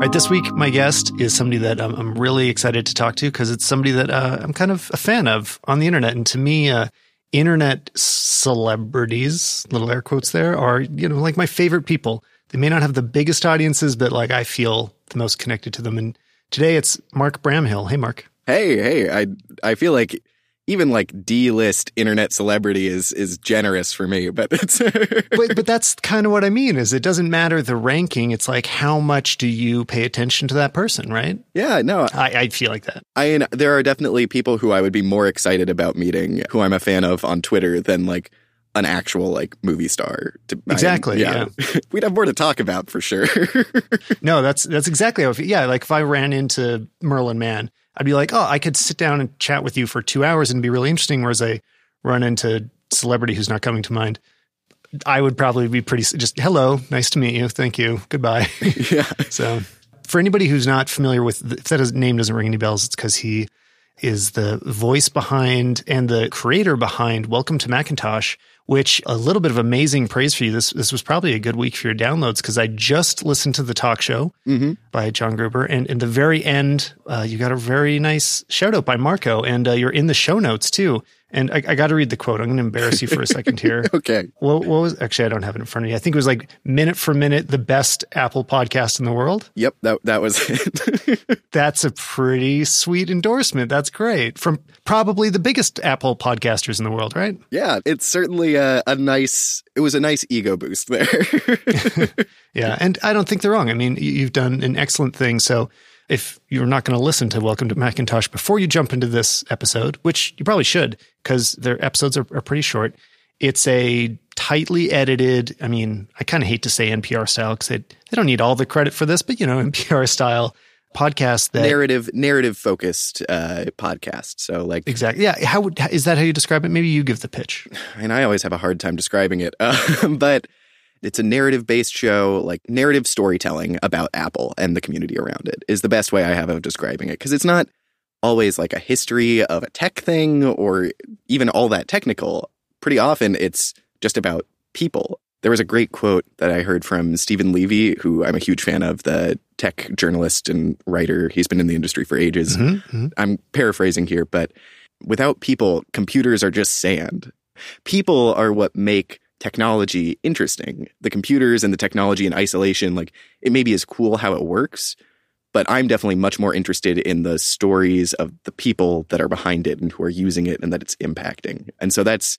Right, this week my guest is somebody that I'm, I'm really excited to talk to because it's somebody that uh, I'm kind of a fan of on the internet, and to me, uh, internet celebrities, little air quotes there, are you know like my favorite people. They may not have the biggest audiences, but like I feel the most connected to them. And today it's Mark Bramhill. Hey, Mark. Hey, hey, I I feel like even like D-list internet celebrity is is generous for me, but it's but but that's kind of what I mean is it doesn't matter the ranking. It's like how much do you pay attention to that person, right? Yeah, no, I, I feel like that. I mean, there are definitely people who I would be more excited about meeting, who I'm a fan of on Twitter than like an actual like movie star. To, exactly. I, yeah, yeah. we'd have more to talk about for sure. no, that's that's exactly how. Yeah, like if I ran into Merlin Mann I'd be like, oh, I could sit down and chat with you for two hours and be really interesting. Whereas I run into celebrity who's not coming to mind. I would probably be pretty just hello, nice to meet you, thank you, goodbye. yeah. so, for anybody who's not familiar with if that name doesn't ring any bells, it's because he is the voice behind and the creator behind Welcome to Macintosh, which a little bit of amazing praise for you. This this was probably a good week for your downloads because I just listened to the talk show mm-hmm. by John Gruber, and in the very end, uh, you got a very nice shout out by Marco, and uh, you're in the show notes too. And I, I got to read the quote. I'm going to embarrass you for a second here. okay. What, what, was actually? I don't have it in front of me. I think it was like minute for minute the best Apple podcast in the world. Yep that that was it. That's a pretty sweet endorsement. That's great from probably the biggest Apple podcasters in the world, right? Yeah, it's certainly a, a nice. It was a nice ego boost there. yeah, and I don't think they're wrong. I mean, you've done an excellent thing. So if you're not going to listen to Welcome to Macintosh before you jump into this episode, which you probably should because their episodes are, are, pretty short, it's a tightly edited. I mean, I kind of hate to say NPR style because they, they don't need all the credit for this, but you know, NPR style podcast that narrative narrative focused uh, podcast. So like exactly, yeah. How would is that how you describe it? Maybe you give the pitch. And I always have a hard time describing it, uh, but it's a narrative based show, like narrative storytelling about Apple and the community around it is the best way I have of describing it. Because it's not always like a history of a tech thing or even all that technical. Pretty often it's just about people. There was a great quote that I heard from Stephen Levy, who I'm a huge fan of, the tech journalist and writer. He's been in the industry for ages. Mm-hmm, mm-hmm. I'm paraphrasing here, but without people, computers are just sand. People are what make technology interesting. The computers and the technology in isolation, like it maybe is cool how it works, but I'm definitely much more interested in the stories of the people that are behind it and who are using it and that it's impacting. And so that's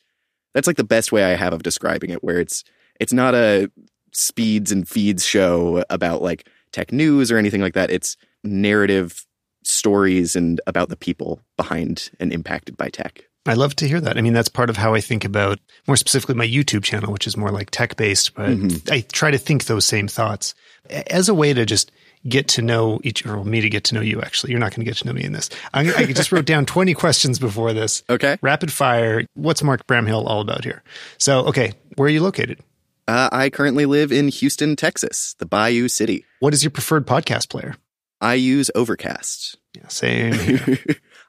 that's like the best way I have of describing it, where it's it's not a speeds and feeds show about like tech news or anything like that. It's narrative stories and about the people behind and impacted by tech. I love to hear that. I mean, that's part of how I think about more specifically my YouTube channel, which is more like tech based, but mm-hmm. I try to think those same thoughts. As a way to just get to know each or me to get to know you actually. You're not going to get to know me in this. I'm, i just wrote down 20 questions before this. Okay. Rapid fire. What's mark bramhill all about here? So okay where are you located? Uh, i currently live in houston texas the bayou city. What is your preferred podcast player? I use overcast. Yeah, same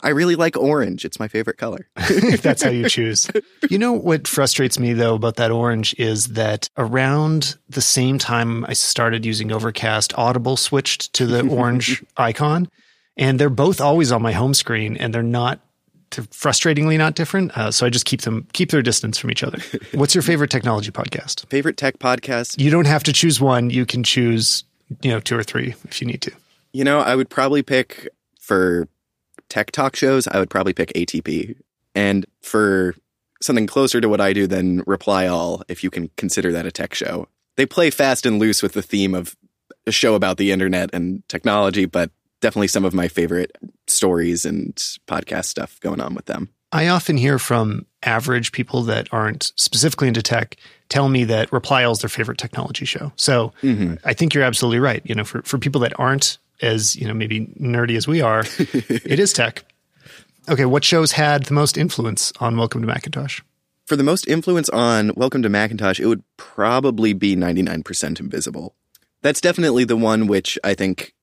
I really like orange. It's my favorite color. If that's how you choose. You know what frustrates me though about that orange is that around the same time I started using Overcast, Audible switched to the orange icon, and they're both always on my home screen, and they're not frustratingly not different. Uh, so I just keep them keep their distance from each other. What's your favorite technology podcast? Favorite tech podcast? You don't have to choose one. You can choose, you know, two or three if you need to. You know, I would probably pick for tech talk shows, I would probably pick ATP. And for something closer to what I do than Reply All, if you can consider that a tech show, they play fast and loose with the theme of a show about the internet and technology, but definitely some of my favorite stories and podcast stuff going on with them. I often hear from average people that aren't specifically into tech tell me that Reply All is their favorite technology show. So mm-hmm. I think you're absolutely right. You know, for, for people that aren't as you know maybe nerdy as we are, it is tech. Okay, what shows had the most influence on Welcome to Macintosh? For the most influence on Welcome to Macintosh, it would probably be 99% Invisible. That's definitely the one which I think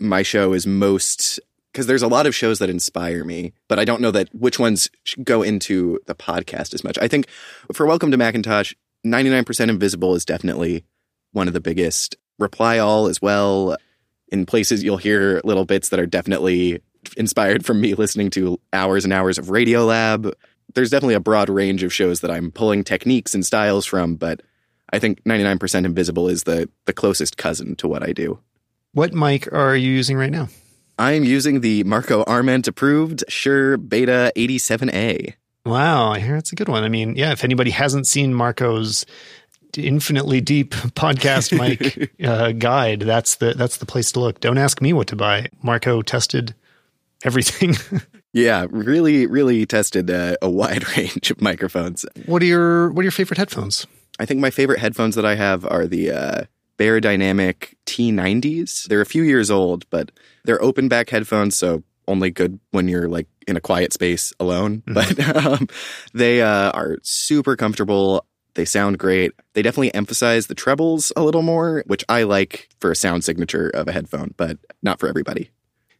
my show is most because there's a lot of shows that inspire me, but I don't know that which ones go into the podcast as much. I think for Welcome to Macintosh, 99% Invisible is definitely one of the biggest. Reply All as well In places, you'll hear little bits that are definitely inspired from me listening to hours and hours of Radiolab. There's definitely a broad range of shows that I'm pulling techniques and styles from, but I think 99% Invisible is the, the closest cousin to what I do. What mic are you using right now? I'm using the Marco Arment approved Shure Beta 87A. Wow, I hear it's a good one. I mean, yeah, if anybody hasn't seen Marco's infinitely deep podcast mic uh, guide, that's the that's the place to look. Don't ask me what to buy. Marco tested everything. yeah, really, really tested uh, a wide range of microphones. What are your What are your favorite headphones? I think my favorite headphones that I have are the uh, Beyerdynamic T90s. They're a few years old, but they're open back headphones, so only good when you're like in a quiet space alone. Mm-hmm. But um, they uh, are super comfortable. They sound great. They definitely emphasize the trebles a little more, which I like for a sound signature of a headphone, but not for everybody.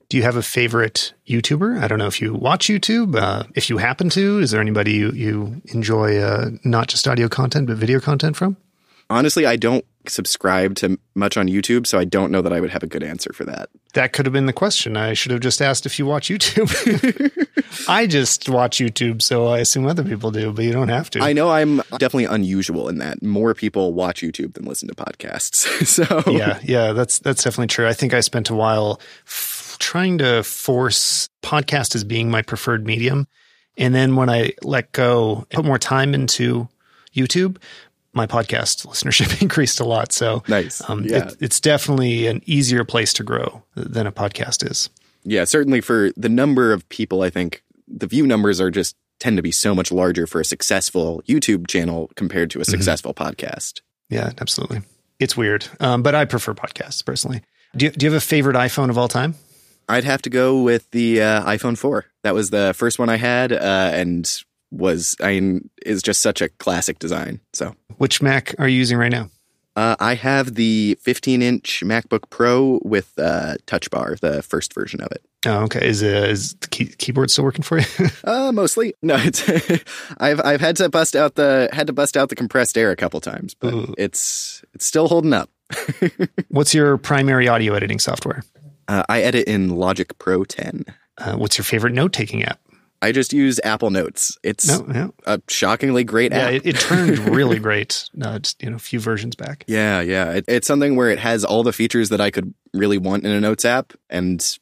Do you have a favorite YouTuber? I don't know if you watch YouTube. Uh, if you happen to, is there anybody you, you enjoy uh, not just audio content, but video content from? Honestly, I don't subscribe to much on YouTube, so I don't know that I would have a good answer for that. That could have been the question. I should have just asked if you watch YouTube. I just watch YouTube, so I assume other people do, but you don't have to. I know I'm definitely unusual in that more people watch YouTube than listen to podcasts. so yeah, yeah, that's that's definitely true. I think I spent a while f- trying to force podcast as being my preferred medium, and then when I let go, put more time into YouTube, my podcast listenership increased a lot. So nice. Um, yeah. It, it's definitely an easier place to grow than a podcast is. Yeah, certainly for the number of people, I think the view numbers are just tend to be so much larger for a successful YouTube channel compared to a mm-hmm. successful mm-hmm. podcast. Yeah, absolutely. It's weird, um, but I prefer podcasts personally. Do you, do you have a favorite iPhone of all time? I'd have to go with the uh, iPhone 4. That was the first one I had, uh, and was I mean is just such a classic design. So, which Mac are you using right now? Uh, I have the 15 inch MacBook Pro with uh, Touch Bar, the first version of it. Oh, okay. Is, uh, is the key- keyboard still working for you? uh, mostly. No, it's I've I've had to bust out the had to bust out the compressed air a couple times, but Ooh. it's it's still holding up. what's your primary audio editing software? Uh, I edit in Logic Pro 10. Uh, what's your favorite note taking app? I just use Apple Notes. It's no, no. a shockingly great yeah, app. It, it turned really great. Uh, you know, a few versions back. Yeah, yeah. It, it's something where it has all the features that I could really want in a Notes app, and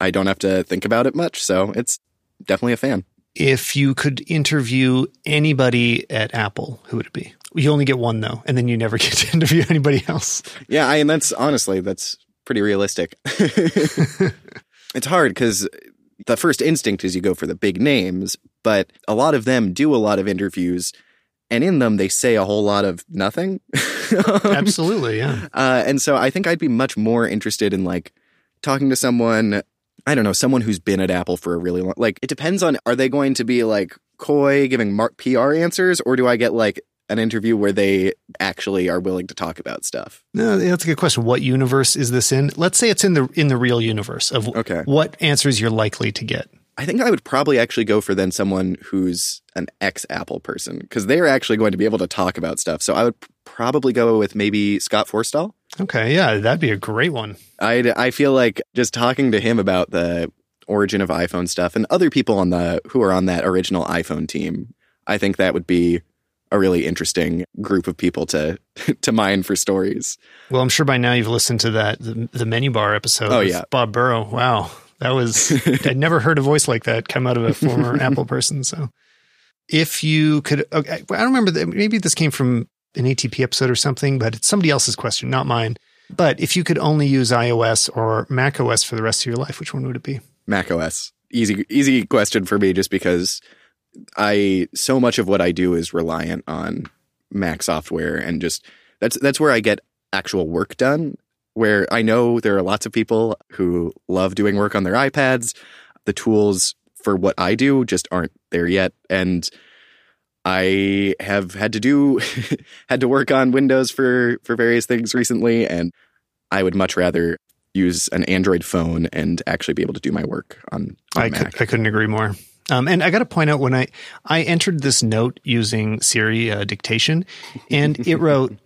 I don't have to think about it much. So it's definitely a fan. If you could interview anybody at Apple, who would it be? You only get one though, and then you never get to interview anybody else. Yeah, I, and that's honestly that's pretty realistic. it's hard because the first instinct is you go for the big names, but a lot of them do a lot of interviews and in them they say a whole lot of nothing. Absolutely, yeah. Uh, and so I think I'd be much more interested in like talking to someone, I don't know, someone who's been at Apple for a really long like it depends on are they going to be like coy giving mark PR answers or do I get like an interview where they actually are willing to talk about stuff? No, that's a good question. What universe is this in? Let's say it's in the in the real universe of okay. what answers you're likely to get. I think I would probably actually go for then someone who's an ex Apple person because they're actually going to be able to talk about stuff. So I would probably go with maybe Scott Forstall. Okay, yeah, that'd be a great one. I I feel like just talking to him about the origin of iPhone stuff and other people on the who are on that original iPhone team. I think that would be a really interesting group of people to to mine for stories. Well, I'm sure by now you've listened to that the, the menu bar episode. Oh yeah, Bob Burrough. Wow, that was I'd never heard a voice like that come out of a former Apple person. So, if you could, okay, I don't remember. That, maybe this came from an ATP episode or something, but it's somebody else's question, not mine. But if you could only use iOS or Mac OS for the rest of your life, which one would it be? Mac OS. Easy, easy question for me, just because I so much of what I do is reliant on Mac software and just that's that's where I get actual work done. Where I know there are lots of people who love doing work on their iPads. The tools for what I do just aren't there yet. And I have had to do had to work on Windows for for various things recently and I would much rather use an Android phone and actually be able to do my work on, on I. Could, I couldn't agree more. Um, and I got to point out when I I entered this note using Siri uh, dictation, and it wrote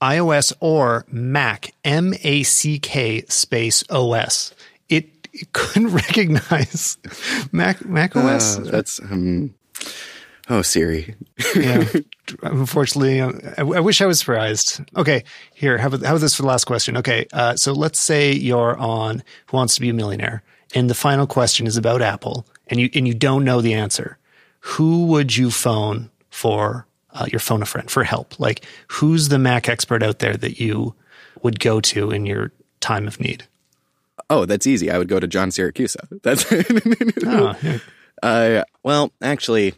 iOS or Mac, M A C K space OS. It, it couldn't recognize Mac Mac OS. Uh, that's um, oh Siri. yeah. Unfortunately, uh, I, I, wish I was surprised. Okay, here. How about, how about this for the last question? Okay, uh, so let's say you're on Who Wants to Be a Millionaire, and the final question is about Apple, and you and you don't know the answer. Who would you phone for uh, your phone a friend for help? Like, who's the Mac expert out there that you would go to in your time of need? Oh, that's easy. I would go to John Siracusa. That's oh, yeah. uh, well, actually,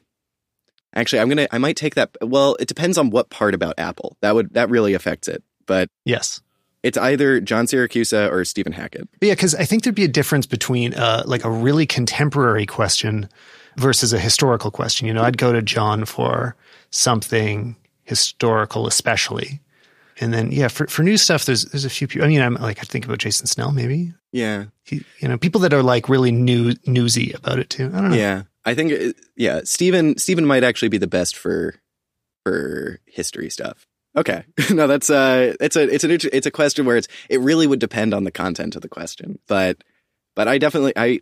actually, I'm gonna. I might take that. Well, it depends on what part about Apple. That would that really affects it. But yes, it's either John Siracusa or Stephen Hackett. Yeah, because I think there'd be a difference between uh, like a really contemporary question versus a historical question. You know, I'd go to John for something historical, especially. And then, yeah, for, for new stuff, there's there's a few people. I mean, I'm like I think about Jason Snell, maybe. Yeah, he, you know, people that are like really new newsy about it too. I don't know. Yeah, I think uh, yeah, Stephen Stephen might actually be the best for for history stuff. Okay, no, that's uh, it's a it's an it's a question where it's it really would depend on the content of the question, but but I definitely I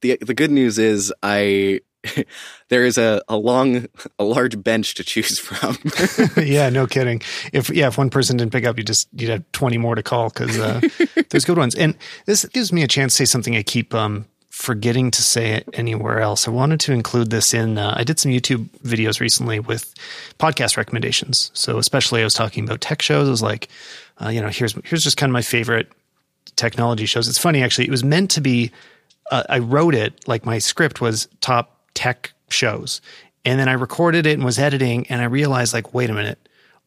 the the good news is I there is a, a long, a large bench to choose from. yeah, no kidding. If yeah, if one person didn't pick up, you just you'd have twenty more to call because uh, there's good ones. And this gives me a chance to say something I keep um, forgetting to say it anywhere else. I wanted to include this in. Uh, I did some YouTube videos recently with podcast recommendations. So especially, I was talking about tech shows. I was like, uh, you know, here's here's just kind of my favorite technology shows. It's funny actually. It was meant to be. Uh, I wrote it like my script was top tech shows. And then I recorded it and was editing and I realized like, wait a minute,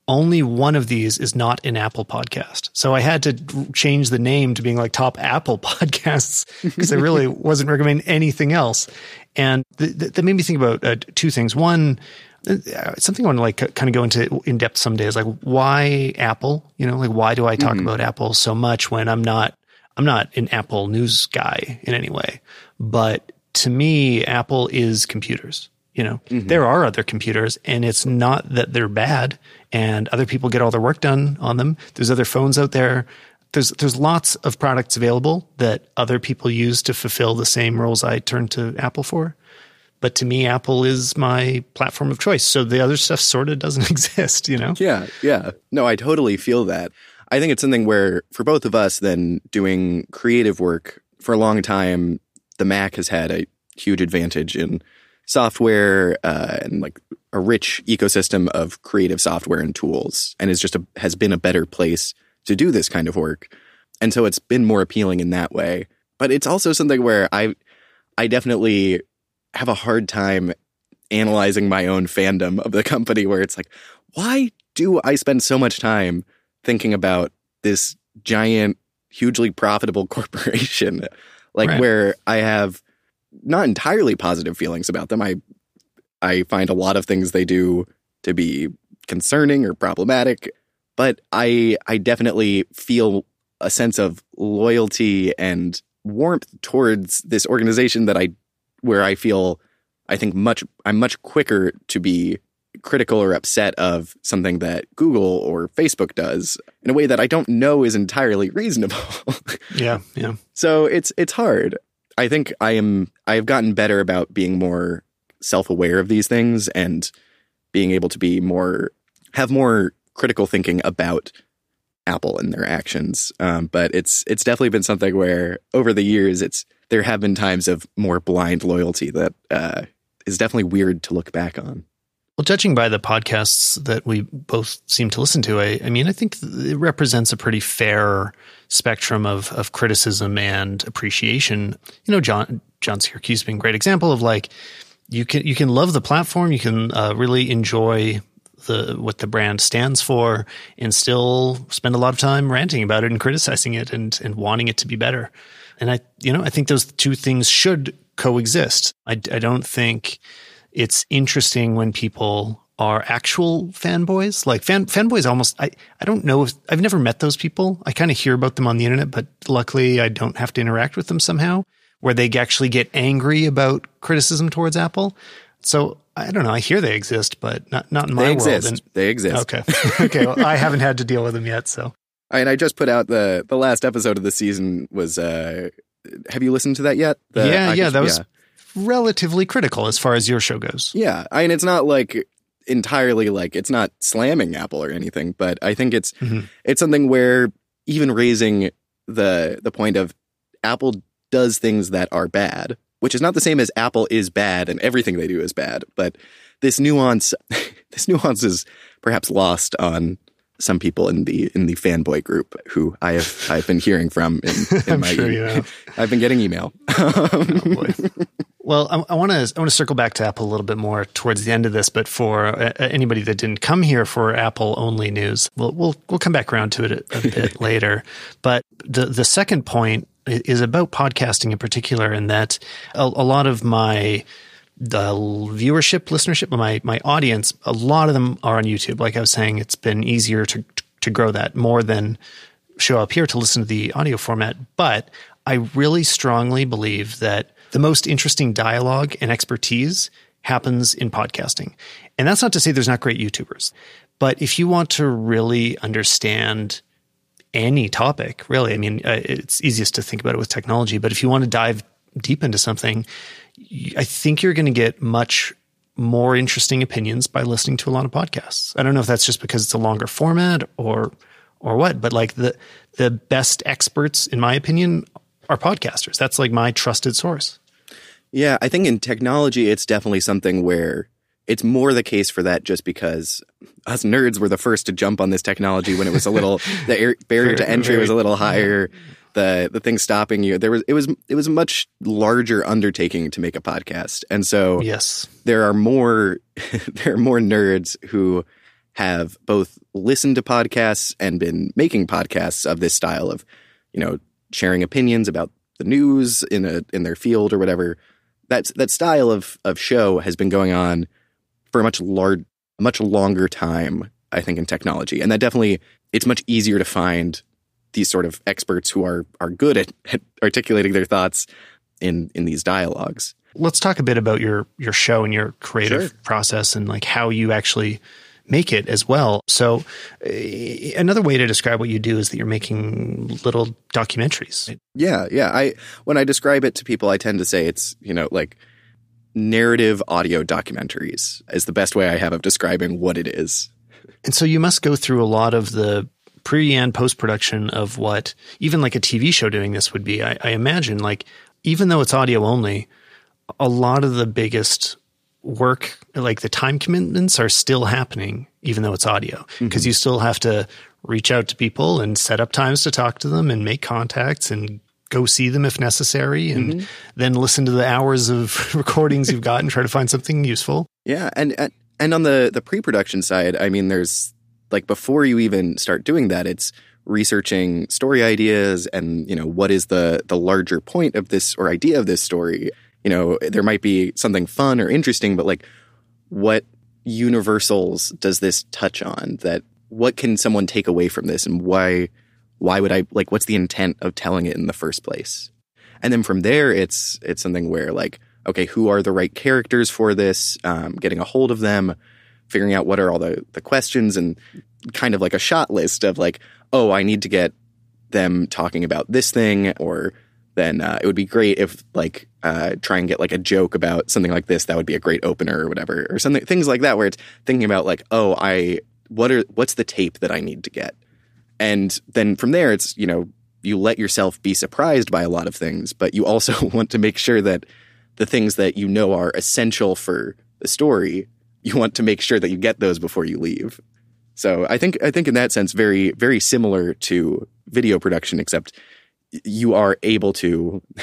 only one of these is not an Apple podcast. So I had to change the name to being like top Apple podcasts because I really wasn't recommending anything else. And th- th- that made me think about uh, two things. One, uh, something I want to like kind of go into in depth some is like why Apple, you know, like why do I talk mm-hmm. about Apple so much when I'm not, I'm not an Apple news guy in any way, but to me, Apple is computers. You know, mm-hmm. there are other computers and it's not that they're bad and other people get all their work done on them. There's other phones out there. There's, there's lots of products available that other people use to fulfill the same roles I turn to Apple for. But to me, Apple is my platform of choice. So the other stuff sort of doesn't exist, you know? Yeah. Yeah. No, I totally feel that. I think it's something where for both of us, then doing creative work for a long time, the Mac has had a huge advantage in software uh, and like a rich ecosystem of creative software and tools, and is just a, has been a better place to do this kind of work. And so it's been more appealing in that way. But it's also something where I I definitely have a hard time analyzing my own fandom of the company where it's like, why do I spend so much time thinking about this giant, hugely profitable corporation? Like right. where I have not entirely positive feelings about them. I I find a lot of things they do to be concerning or problematic, but I I definitely feel a sense of loyalty and warmth towards this organization that I where I feel I think much I'm much quicker to be critical or upset of something that Google or Facebook does in a way that I don't know is entirely reasonable. yeah, yeah. So it's it's hard. I think I am I have gotten better about being more self-aware of these things and being able to be more have more critical thinking about Apple and their actions. Um, but it's it's definitely been something where over the years it's there have been times of more blind loyalty that uh, is definitely weird to look back on. Well, judging by the podcasts that we both seem to listen to, I, I mean, I think it represents a pretty fair spectrum of of criticism and appreciation. You know, John John Siracusa has been a great example of like you can you can love the platform, you can uh, really enjoy the what the brand stands for, and still spend a lot of time ranting about it and criticizing it and and wanting it to be better. And I, you know, I think those two things should coexist. I, I don't think it's interesting when people are actual fanboys. Like fan fanboys almost I, I don't know if I've never met those people. I kind of hear about them on the internet, but luckily I don't have to interact with them somehow where they actually get angry about criticism towards Apple. So I don't know. I hear they exist, but not not in my they world. exist. And- they exist. okay, okay. Well, I haven't had to deal with them yet, so I And I just put out the the last episode of the season was. uh Have you listened to that yet? The yeah, yeah. That was relatively critical as far as your show goes. Yeah, I mean, it's not like entirely like it's not slamming Apple or anything, but I think it's Mhm. it's something where even raising the the point of Apple does things that are bad, which is not the same as Apple is bad and everything they do is bad, but this nuance this nuance is perhaps lost on some people in the in the fanboy group who I have I've been hearing from in, in I'm my sure you have. I've been getting email. boy. Well, I want to I want to circle back to Apple a little bit more towards the end of this, but for uh, anybody that didn't come here for Apple only news, we'll we'll we'll come back around to it a, a bit later. But the the second point is about podcasting in particular, in that a, a lot of my the viewership, listenership, my my audience, a lot of them are on YouTube. Like I was saying, it's been easier to to grow that more than show up here to listen to the audio format. But I really strongly believe that the most interesting dialogue and expertise happens in podcasting. And that's not to say there's not great YouTubers, but if you want to really understand any topic, really, I mean, uh, it's easiest to think about it with technology, but if you want to dive deep into something, I think you're going to get much more interesting opinions by listening to a lot of podcasts. I don't know if that's just because it's a longer format or or what, but like the the best experts in my opinion are podcasters. That's like my trusted source. Yeah, I think in technology, it's definitely something where it's more the case for that just because us nerds were the first to jump on this technology when it was a little, the air, barrier to entry was a little higher. The, the thing stopping you, there was, it was, it was a much larger undertaking to make a podcast. And so Yes. there are more, there are more nerds who have both listened to podcasts and been making podcasts of this style of, you know, sharing opinions about the news in a in their field or whatever. That that style of of show has been going on for a much large, much longer time. I think in technology, and that definitely it's much easier to find these sort of experts who are are good at, at articulating their thoughts in in these dialogues. Let's talk a bit about your your show and your creative Sure. process and like how you actually make it as well. So uh, another way to describe what you do is that you're making little documentaries. Yeah, yeah. I when I describe it to people, I tend to say it's you know like narrative audio documentaries is the best way I have of describing what it is. And so you must go through a lot of the pre and post production of what even like a TV show doing this would be. I, I imagine like even though it's audio only, a lot of the biggest work, like the time commitments are still happening, even though it's audio, mm-hmm. because you still have to reach out to people and set up times to talk to them and make contacts and go see them if necessary and mm-hmm. then listen to the hours of recordings you've got and try to find something useful. Yeah, and and, and on the the pre-production side, I mean there's like before you even start doing that, it's researching story ideas and, you know, what is the the larger point of this or idea of this story. You know, there might be something fun or interesting, but like what universals does this touch on that what can someone take away from this and why why would I like what's the intent of telling it in the first place? And then from there it's it's something where like okay, who are the right characters for this? Um, getting a hold of them, figuring out what are all the, the questions, and kind of like a shot list of like, oh, I need to get them talking about this thing, or then uh, it would be great if like uh, try and get like a joke about something like this. That would be a great opener or whatever, or something things like that, where it's thinking about like, oh, I what are what's the tape that I need to get, and then from there, it's you know you let yourself be surprised by a lot of things, but you also want to make sure that the things that you know are essential for the story, you want to make sure that you get those before you leave. So I think I think in that sense very very similar to video production except you are able to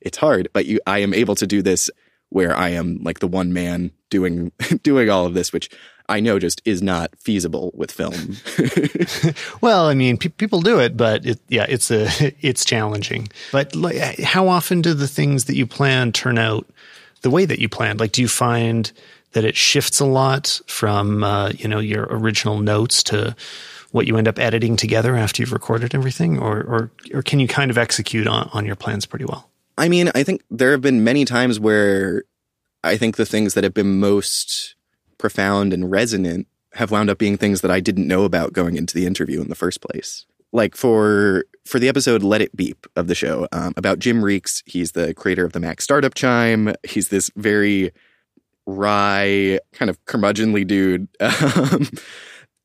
it's hard but you I am able to do this where I am like the one man doing doing all of this which I know just is not feasible with film. Well, I mean, pe- people do it, but it, yeah, it's a it's challenging. But like, how often do the things that you plan turn out the way that you planned? Like, do you find that it shifts a lot from uh, you know your original notes to what you end up editing together after you've recorded everything, or or or can you kind of execute on on your plans pretty well? I mean, I think there have been many times where I think the things that have been most profound and resonant have wound up being things that I didn't know about going into the interview in the first place. Like for for the episode "Let It Beep" of the show um, about Jim Reekes, he's the creator of the Mac startup chime. He's this very wry, kind of curmudgeonly dude. Um,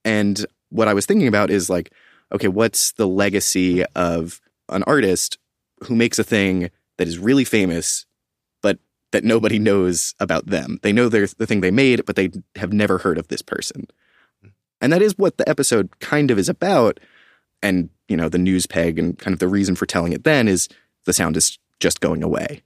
and what I was thinking about is like, okay, what's the legacy of an artist who makes a thing that is really famous, but that nobody knows about them? They know the thing they made, but they have never heard of this person. And that is what the episode kind of is about. And, you know, the news peg and kind of the reason for telling it then is the sound is just going away.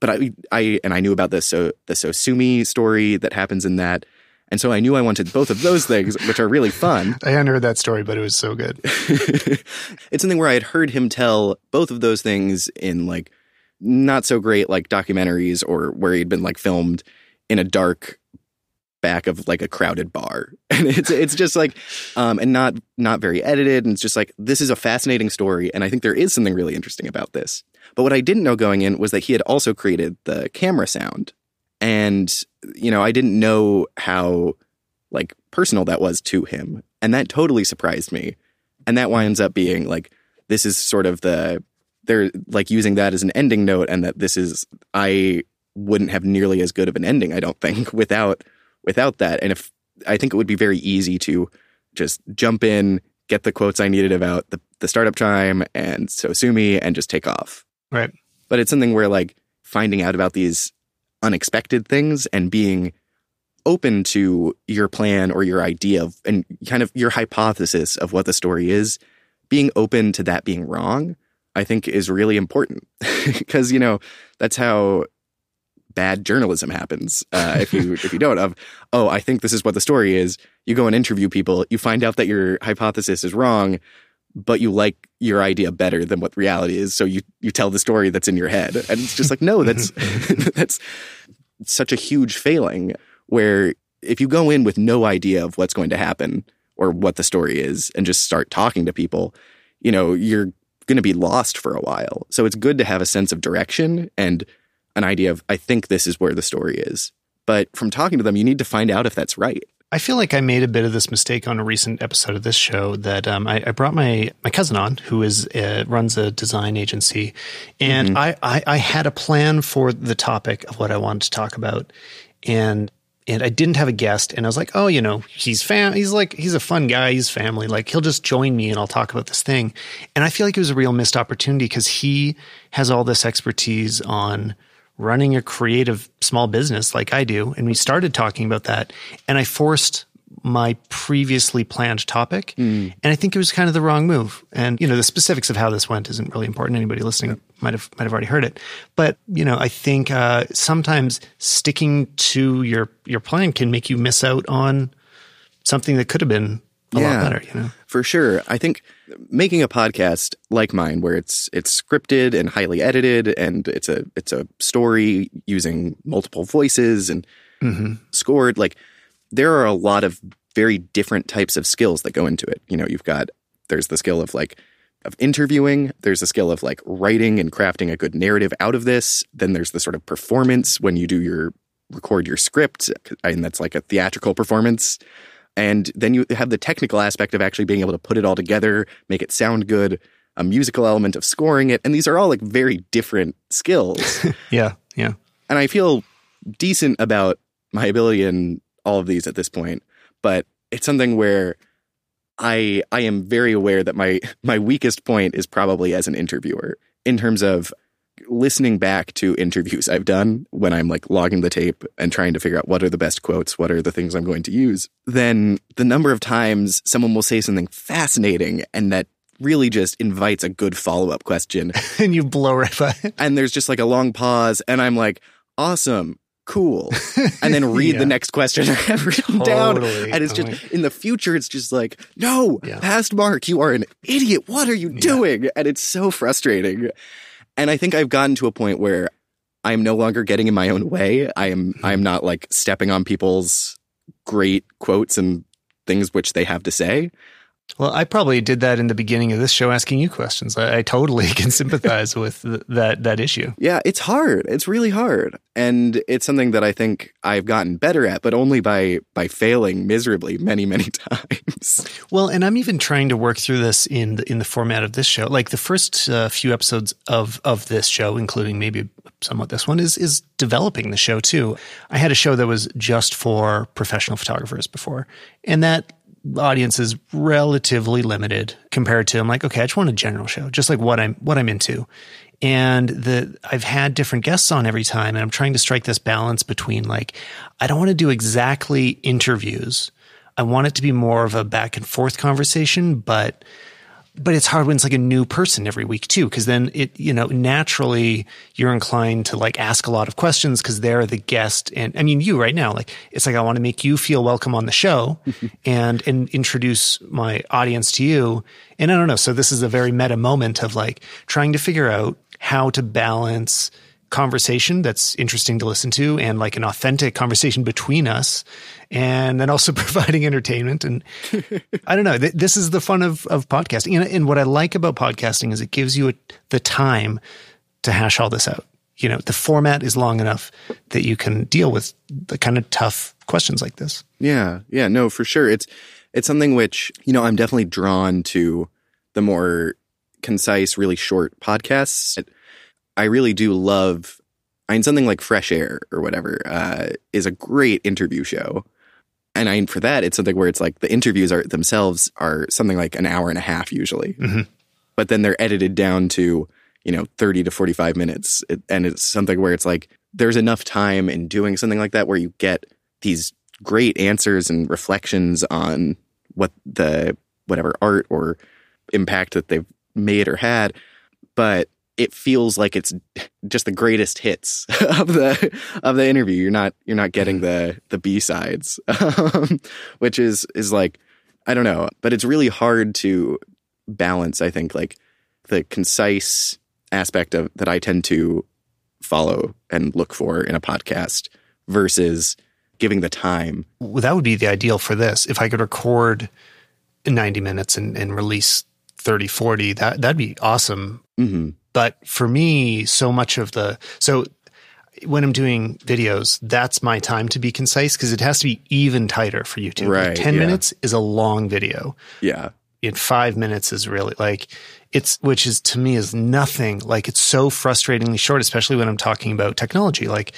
But I, I, and I knew about the so the Sosumi story that happens in that, and so I knew I wanted both of those things, which are really fun. I hadn't heard that story, but it was so good. it's something where I had heard him tell both of those things in like not so great like documentaries or where he'd been like filmed in a dark back of like a crowded bar and it's it's just like um and not not very edited and it's just like this is a fascinating story and i think there is something really interesting about this but what i didn't know going in was that he had also created the camera sound and, you know, I didn't know how like personal that was to him. And that totally surprised me. And that winds up being like, this is sort of the, they're like using that as an ending note and that this is, I wouldn't have nearly as good of an ending, I don't think, without, without that. And if, I think it would be very easy to just jump in, get the quotes I needed about the, the startup chime and Sosumi and just take off. Right. But it's something where like finding out about these unexpected things and being open to your plan or your idea of, and kind of your hypothesis of what the story is, being open to that being wrong, I think is really important because you know that's how bad journalism happens. Uh, if you if you don't of oh I think this is what the story is, you go and interview people, you find out that your hypothesis is wrong, but you like your idea better than what reality is. So you, you tell the story that's in your head. And it's just like, no, that's, that's such a huge failing where if you go in with no idea of what's going to happen or what the story is and just start talking to people, you know, you're going to be lost for a while. So it's good to have a sense of direction and an idea of, I think this is where the story is. But from talking to them, you need to find out if that's right. I feel like I made a bit of this mistake on a recent episode of this show that um, I, I, brought my my cousin on, who is uh, runs a design agency, and mm-hmm. I, I, I had a plan for the topic of what I wanted to talk about, and and I didn't have a guest, and I was like, oh, you know, he's fam, he's like he's a fun guy, he's family, like he'll just join me and I'll talk about this thing, and I feel like it was a real missed opportunity because he has all this expertise on running a creative small business like I do. And we started talking about that. And I forced my previously planned topic. Mm. And I think it was kind of the wrong move. And, you know, the specifics of how this went isn't really important. Anybody listening might have, might have already heard it. But, you know, I think, uh, sometimes sticking to your, your plan can make you miss out on something that could have been a yeah, lot better, you know? For sure. I think making a podcast like mine where it's it's scripted and highly edited and it's a it's a story using multiple voices and mm-hmm. scored like there are a lot of very different types of skills that go into it. You know, you've got there's the skill of like of interviewing, there's a skill of like writing and crafting a good narrative out of this. Then there's the sort of performance when you do your record your script and that's like a theatrical performance. And then you have the technical aspect of actually being able to put it all together, make it sound good, a musical element of scoring it. And these are all like very different skills. yeah. Yeah. And I feel decent about my ability in all of these at this point, but it's something where I I am very aware that my my weakest point is probably as an interviewer in terms of listening back to interviews I've done when I'm like logging the tape and trying to figure out what are the best quotes, what are the things I'm going to use, then the number of times someone will say something fascinating and that really just invites a good follow up question. and you blow right by it. And there's just like a long pause and I'm like, awesome. Cool. And then read yeah. the next question I have written totally. down. And it's just in the future, it's just like, no, yeah. past Mark, you are an idiot. What are you doing? Yeah. And it's so frustrating. And I think I've gotten to a point where I am no longer getting in my own way. I am mm-hmm. I am not like stepping on people's great quotes and things which they have to say. Well, I probably did that in the beginning of this show, asking you questions. I, I totally can sympathize with th- that that issue. Yeah, it's hard. It's really hard, and it's something that I think I've gotten better at, but only by by failing miserably many many times. Well, and I'm even trying to work through this in the, in the format of this show. Like the first uh, few episodes of of this show, including maybe somewhat this one, is is developing the show too. I had a show that was just for professional photographers before, and that audience is relatively limited compared to I'm like, okay, I just want a general show, just like what I'm what I'm into. And the I've had different guests on every time, and I'm trying to strike this balance between like, I don't want to do exactly interviews. I want it to be more of a back and forth conversation, but but it's hard when it's like a new person every week too because then it you know naturally you're inclined to like ask a lot of questions because they're the guest. And i mean you right now like it's like i want to make you feel welcome on the show and and introduce my audience to you. And i don't know so this is a very meta moment of like trying to figure out how to balance conversation that's interesting to listen to and like an authentic conversation between us and then also providing entertainment. And i don't know th- this is the fun of, of podcasting. And, and what i like about podcasting is it gives you a, the time to hash all this out. You know the format is long enough that you can deal with the kind of tough questions like this. Yeah, yeah, no, for sure. It's it's something which you know I'm definitely drawn to the more concise, really short podcasts. I really do love. I mean, something like Fresh Air or whatever uh, is a great interview show, and I mean for that it's something where it's like the interviews are themselves are something like an hour and a half usually, Mhm. but then they're edited down to you know 30 to 45 minutes, and it's something where it's like there's enough time in doing something like that where you get these great answers and reflections on what the whatever art or impact that they've made or had but it feels like it's just the greatest hits of the of the interview. You're not you're not getting the the b-sides um, which is is like i don't know but it's really hard to balance i think like the concise aspect of that i tend to follow and look for in a podcast versus giving the time. Well, that would be the ideal for this. If i could record 90 minutes and, and release 30 40 that that'd be awesome. Hmm but for me so much of the so when i'm doing videos that's my time to be concise because it has to be even tighter for youtube. Like, Right, 10 yeah. minutes is a long video. Yeah. In five minutes is really like it's which is to me is nothing. Like it's so frustratingly short especially when i'm talking about technology. Like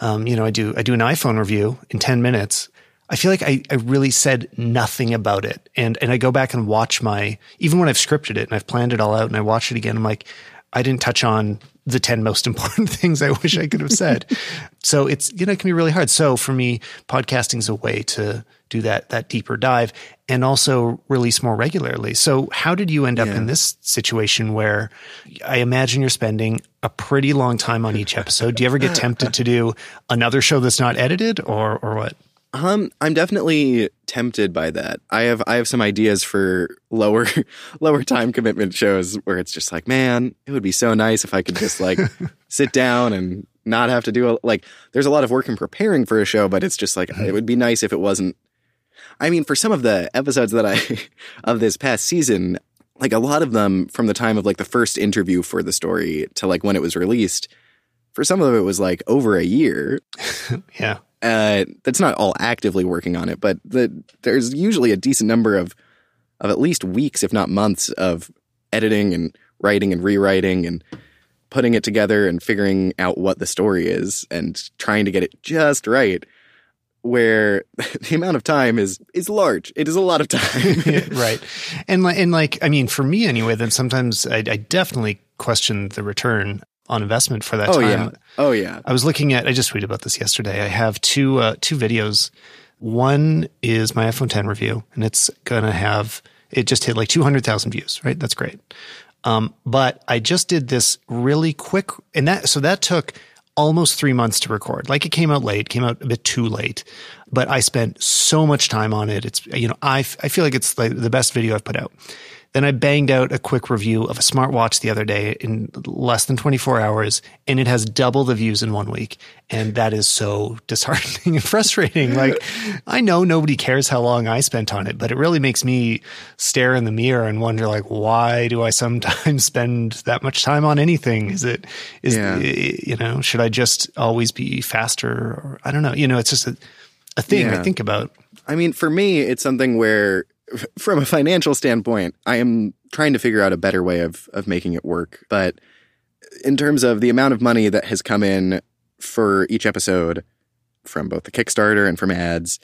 um, you know i do i do an iphone review in 10 minutes. I feel like I, I really said nothing about it. And and i go back and watch my even when i've scripted it and i've planned it all out and i watch it again i'm like i didn't touch on the 10 most important things i wish i could have said. So it's you know it can be really hard. So for me podcasting is a way to do that that deeper dive and also release more regularly. So how did you end up Yeah. in this situation where i imagine you're spending a pretty long time on each episode? Do you ever get tempted to do another show that's not edited or or what Um, I'm definitely tempted by that. I have I have some ideas for lower lower time commitment shows where it's just like, man, it would be so nice if I could just like sit down and not have to do a, like. There's a lot of work in preparing for a show, but it's just like it would be nice if it wasn't. I mean, for some of the episodes that I of this past season, like a lot of them from the time of like the first interview for the story to like when it was released. For some of it was like over a year yeah uh, that's not all actively working on it, but the, there's usually a decent number of of at least weeks, if not months, of editing and writing and rewriting and putting it together and figuring out what the story is and trying to get it just right. Where the amount of time is is large. It is a lot of time. right and like and like i mean for me anyway then sometimes i, I definitely question the return on investment for that oh time yeah. Oh yeah. I was looking at. I just tweeted about this yesterday. I have two uh, two videos. One is my iPhone 10 review, and it's gonna have it just hit like 200,000 views. Right, that's great. Um, but I just did this really quick, and that so that took almost three months to record. Like it came out late, came out a bit too late, but I spent so much time on it. It's you know I I feel like it's like the best video I've put out. Then I banged out a quick review of a smartwatch the other day in less than 24 hours, and it has double the views in one week. And that is so disheartening and frustrating. like, I know nobody cares how long I spent on it, but it really makes me stare in the mirror and wonder, like, why do I sometimes spend that much time on anything? Is it, is, yeah. you know, should I just always be faster? Or I don't know. You know, it's just a, a thing yeah. I think about. I mean, for me, it's something where from a financial standpoint, I am trying to figure out a better way of of making it work. But in terms of the amount of money that has come in for each episode from both the Kickstarter and from ads,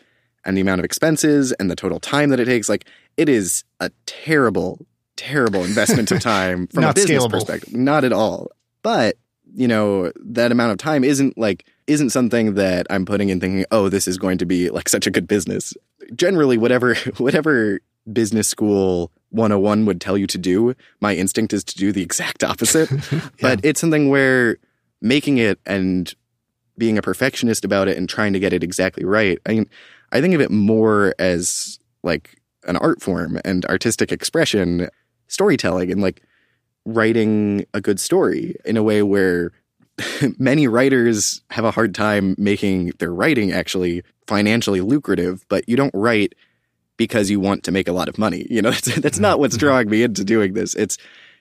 and the amount of expenses and the total time that it takes, like it is a terrible, terrible investment of time from a business scalable. perspective. Not at all. But you know that amount of time isn't like isn't something that I'm putting in thinking, oh, this is going to be like such a good business. Generally, whatever whatever business school 101 would tell you to do, my instinct is to do the exact opposite. yeah. But it's something where making it and being a perfectionist about it and trying to get it exactly right. I mean, I think of it more as like an art form and artistic expression, storytelling and like writing a good story in a way where many writers have a hard time making their writing actually financially lucrative, but you don't write because you want to make a lot of money. You know, that's, that's not what's mm-hmm. drawing me into doing this. It's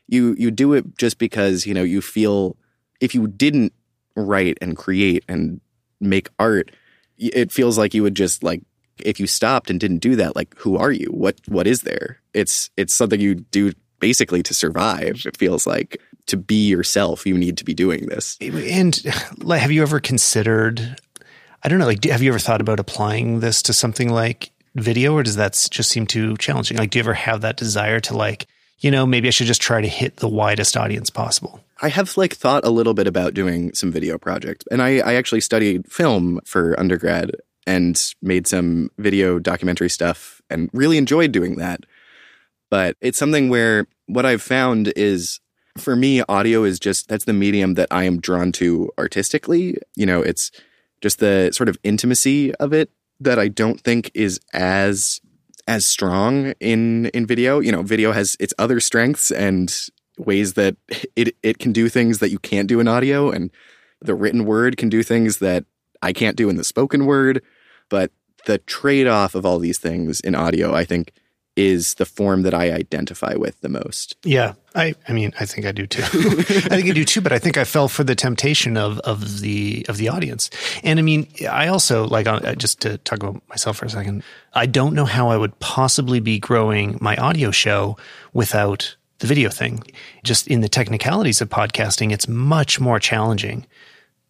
you you do it just because, you know, you feel if you didn't write and create and make art, it feels like you would just like if you stopped and didn't do that, like who are you? What what is there? It's it's something you do basically to survive. It feels like to be yourself, you need to be doing this. And have you ever considered? I don't know. Like, have you ever thought about applying this to something like video, or does that just seem too challenging? Like, do you ever have that desire to like, you know, maybe I should just try to hit the widest audience possible? I have like thought a little bit about doing some video projects, and I, I actually studied film for undergrad and made some video documentary stuff, and really enjoyed doing that. But it's something where what I've found is for me, audio is just that's the medium that I am drawn to artistically. You know, it's just the sort of intimacy of it that I don't think is as as strong in in video. You know, video has its other strengths and ways that it it can do things that you can't do in audio and the written word can do things that I can't do in the spoken word, but the trade-off of all these things in audio I think is the form that I identify with the most. Yeah. I, I mean, I think I do too. I think I do too, but I think I fell for the temptation of, of the, of the audience. And I mean, I also like, uh, just to talk about myself for a second, I don't know how I would possibly be growing my audio show without the video thing. Just in the technicalities of podcasting, it's much more challenging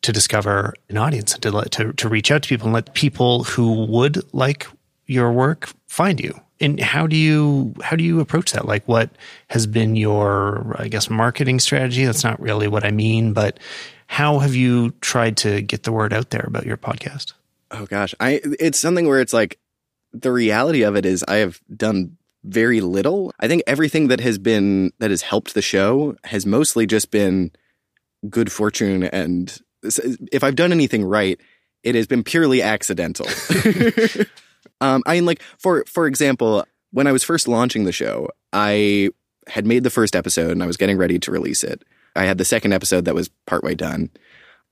to discover an audience and to, to, to reach out to people and let people who would like your work find you and how do you how do you approach that? Like what has been your i guess marketing strategy? That's not really what i mean but how have you tried to get the word out there about your podcast? Oh gosh. I it's something where it's like the reality of it is i have done very little. I think everything that has been that has helped the show has mostly just been good fortune and if i've done anything right it has been purely accidental Um, I mean, like for for example, when I was first launching the show, I had made the first episode and I was getting ready to release it. I had the second episode that was partway done,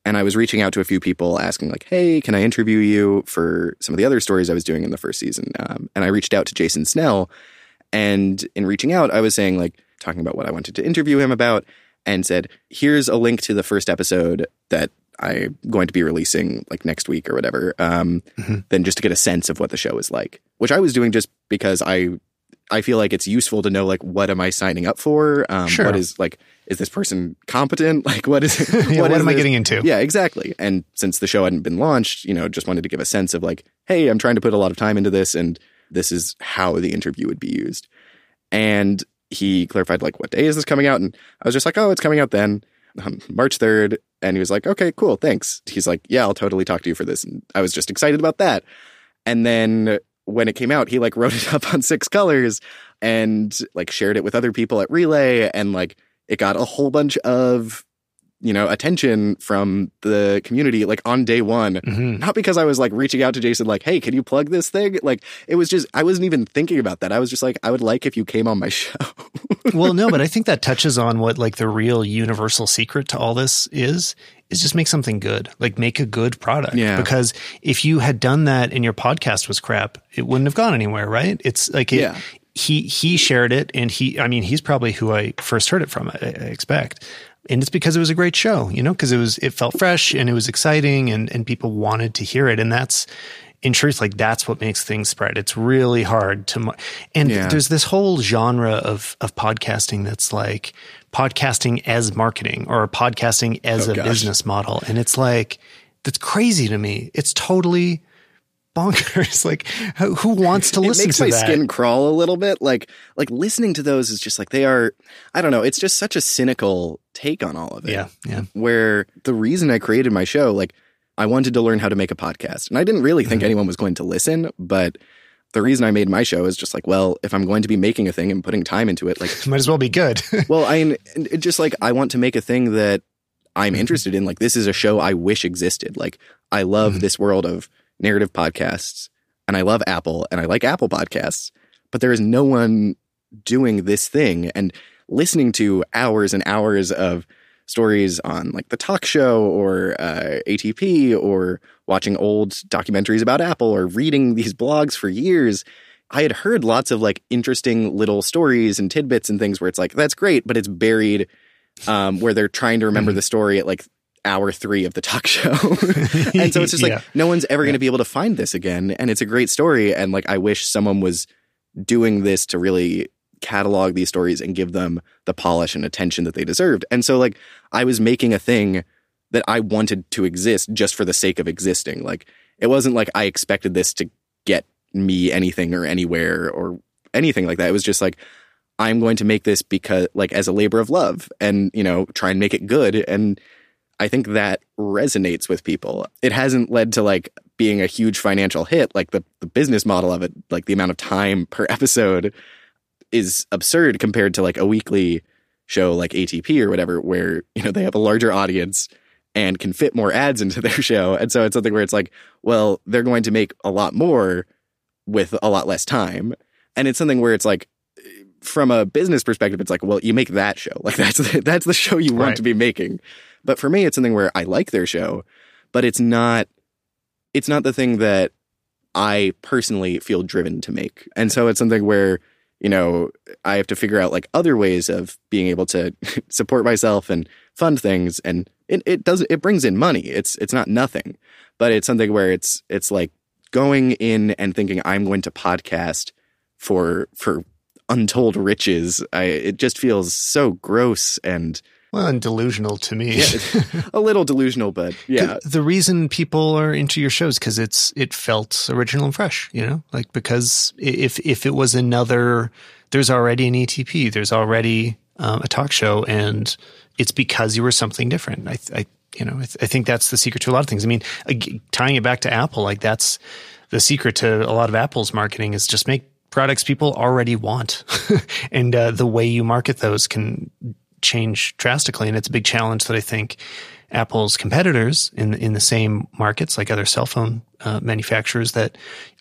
and I was reaching out to a few people asking like, "Hey, can I interview you for some of the other stories I was doing in the first season?" Um, and I reached out to Jason Snell, and in reaching out, I was saying like talking about what I wanted to interview him about, and said, "Here's a link to the first episode that I'm going to be releasing like next week or whatever, um, mm-hmm. then just to get a sense of what the show is like, which I was doing just because I I feel like it's useful to know like what am I signing up for? Um, sure. What is like is this person competent? Like what is yeah, what, what is am this? I getting into? Yeah, exactly. And since the show hadn't been launched, you know, just wanted to give a sense of like, hey, I'm trying to put a lot of time into this, and this is how the interview would be used. And he clarified like, what day is this coming out? And I was just like, oh, it's coming out then um, March 3rd. And he was like, okay, cool, thanks. He's like, yeah, I'll totally talk to you for this. And I was just excited about that. And then when it came out, he like wrote it up on six colors and like shared it with other people at Relay. And like it got a whole bunch of you know, attention from the community like on day one. Mhm. Not because I was like reaching out to Jason, like, hey, can you plug this thing? Like, it was just, I wasn't even thinking about that. I was just like, I would like if you came on my show. well, no, but I think that touches on what like the real universal secret to all this is, is just make something good. Like make a good product. Yeah. Because if you had done that and your podcast was crap, it wouldn't have gone anywhere, right? It's like it, Yeah. he he shared it and he I mean, he's probably who I first heard it from, I, I expect. And it's because it was a great show, you know, because it was it felt fresh and it was exciting and and people wanted to hear it. And that's in truth, like that's what makes things spread. It's really hard to, and Yeah. there's this whole genre of of podcasting that's like podcasting as marketing or podcasting as Oh, a gosh. business model, and it's like that's crazy to me. It's totally bonkers. like, who, wants to listen it makes to my that? skin crawl a little bit. Like, like listening to those is just like they are. I don't know. It's just such a cynical take on all of it. yeah, yeah, where the reason I created my show, like I wanted to learn how to make a podcast. And I didn't really think anyone was going to listen, but the reason I made my show is just like, well, if I'm going to be making a thing and putting time into it, like, might as well be good. well, I it just like I want to make a thing that I'm interested in. Like this is a show I wish existed. Like I love Mhm. this world of narrative podcasts and I love Apple and I like Apple podcasts, but there is no one doing this thing and listening to hours and hours of stories on like the talk show or uh, ATP or watching old documentaries about Apple or reading these blogs for years. I had heard lots of like interesting little stories and tidbits and things where it's like, that's great, but it's buried um, where they're trying to remember Mhm. the story at like hour three of the talk show. and so it's just like, Yeah. no one's ever going to be able to find this again. And it's a great story. And like, I wish someone was doing this to really catalog these stories and give them the polish and attention that they deserved. And so, like, I was making a thing that I wanted to exist just for the sake of existing. Like, it wasn't like I expected this to get me anything or anywhere or anything like that. It was just like, I'm going to make this because, like, as a labor of love and, you know, try and make it good. And I think that resonates with people. It hasn't led to like being a huge financial hit. Like the, the business model of it, like the amount of time per episode is absurd compared to like a weekly show like ATP or whatever, where, you know, they have a larger audience and can fit more ads into their show. And so it's something where it's like, well, they're going to make a lot more with a lot less time. And it's something where it's like, from a business perspective, it's like, well, you make that show. Like that's the, that's the show you want Right. to be making. But for me, it's something where I like their show, but it's not it's not the thing that I personally feel driven to make. And so it's something where, you know, I have to figure out like other ways of being able to support myself and fund things. And it, it does it brings in money. It's it's not nothing. But it's something where it's it's like going in and thinking I'm going to podcast for for untold riches. I it just feels so gross and well, and delusional to me. yeah, a little delusional, but yeah. The reason people are into your shows because it's it felt original and fresh, you know, like because if if it was another, there's already an ATP, there's already um, a talk show, and it's because you were something different. I, I you know, I, th- I think that's the secret to a lot of things. I mean, tying it back to Apple, like that's the secret to a lot of Apple's marketing is just make products people already want, and uh, the way you market those can change drastically. And it's a big challenge that I think Apple's competitors in in the same markets, like other cell phone uh, manufacturers, that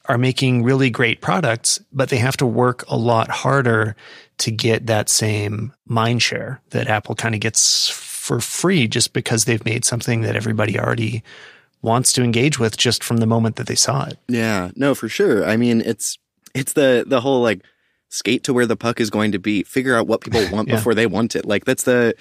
are making really great products, but they have to work a lot harder to get that same mind share that Apple kind of gets for free, just because they've made something that everybody already wants to engage with just from the moment that they saw it. Yeah, no, for sure. I mean, it's it's the the whole like skate to where the puck is going to be, figure out what people want Yeah. before they want it. Like that's the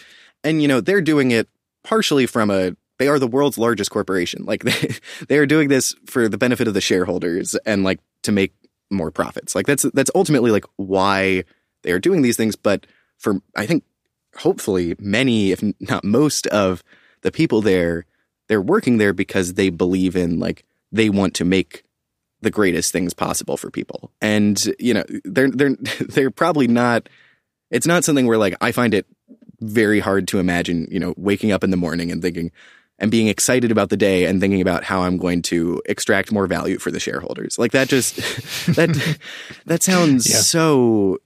and you know, they're doing it partially from a they are the world's largest corporation. Like they they are doing this for the benefit of the shareholders and like to make more profits. Like that's that's ultimately like why they are doing these things, but for I think hopefully many if not most of the people there they're working there because they believe in like they want to make the greatest things possible for people. And you know, they're they're they're probably not it's not something where like I find it very hard to imagine, you know, waking up in the morning and thinking and being excited about the day and thinking about how I'm going to extract more value for the shareholders. Like that just that that sounds Yeah. so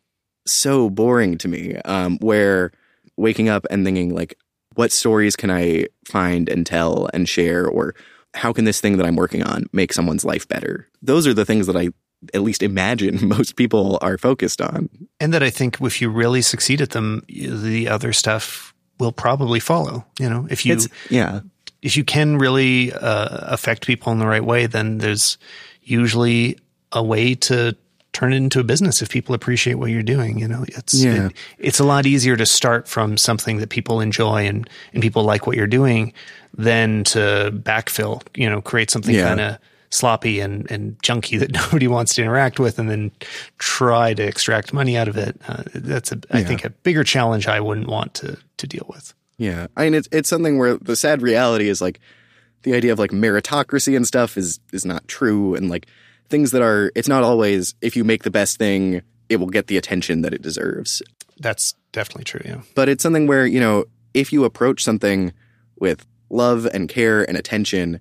so boring to me. Um where waking up and thinking like what stories can I find and tell and share? Or how can this thing that I'm working on make someone's life better? Those are the things that I at least imagine most people are focused on. And that I think if you really succeed at them, the other stuff will probably follow. You know, if you, It's, yeah. if you can really uh, affect people in the right way, then there's usually a way to turn it into a business if people appreciate what you're doing. You know, it's Yeah. it- it's a lot easier to start from something that people enjoy and and people like what you're doing than to backfill. You know, create something Yeah. kind of sloppy and and junky that nobody wants to interact with, and then try to extract money out of it. Uh, that's a, I think a bigger challenge I wouldn't want to to deal with. Yeah. I mean, it's, it's something where the sad reality is like the idea of like meritocracy and stuff is, is not true. And like things that are, it's not always if you make the best thing, it will get the attention that it deserves. That's definitely true. Yeah. But it's something where, you know, if you approach something with love and care and attention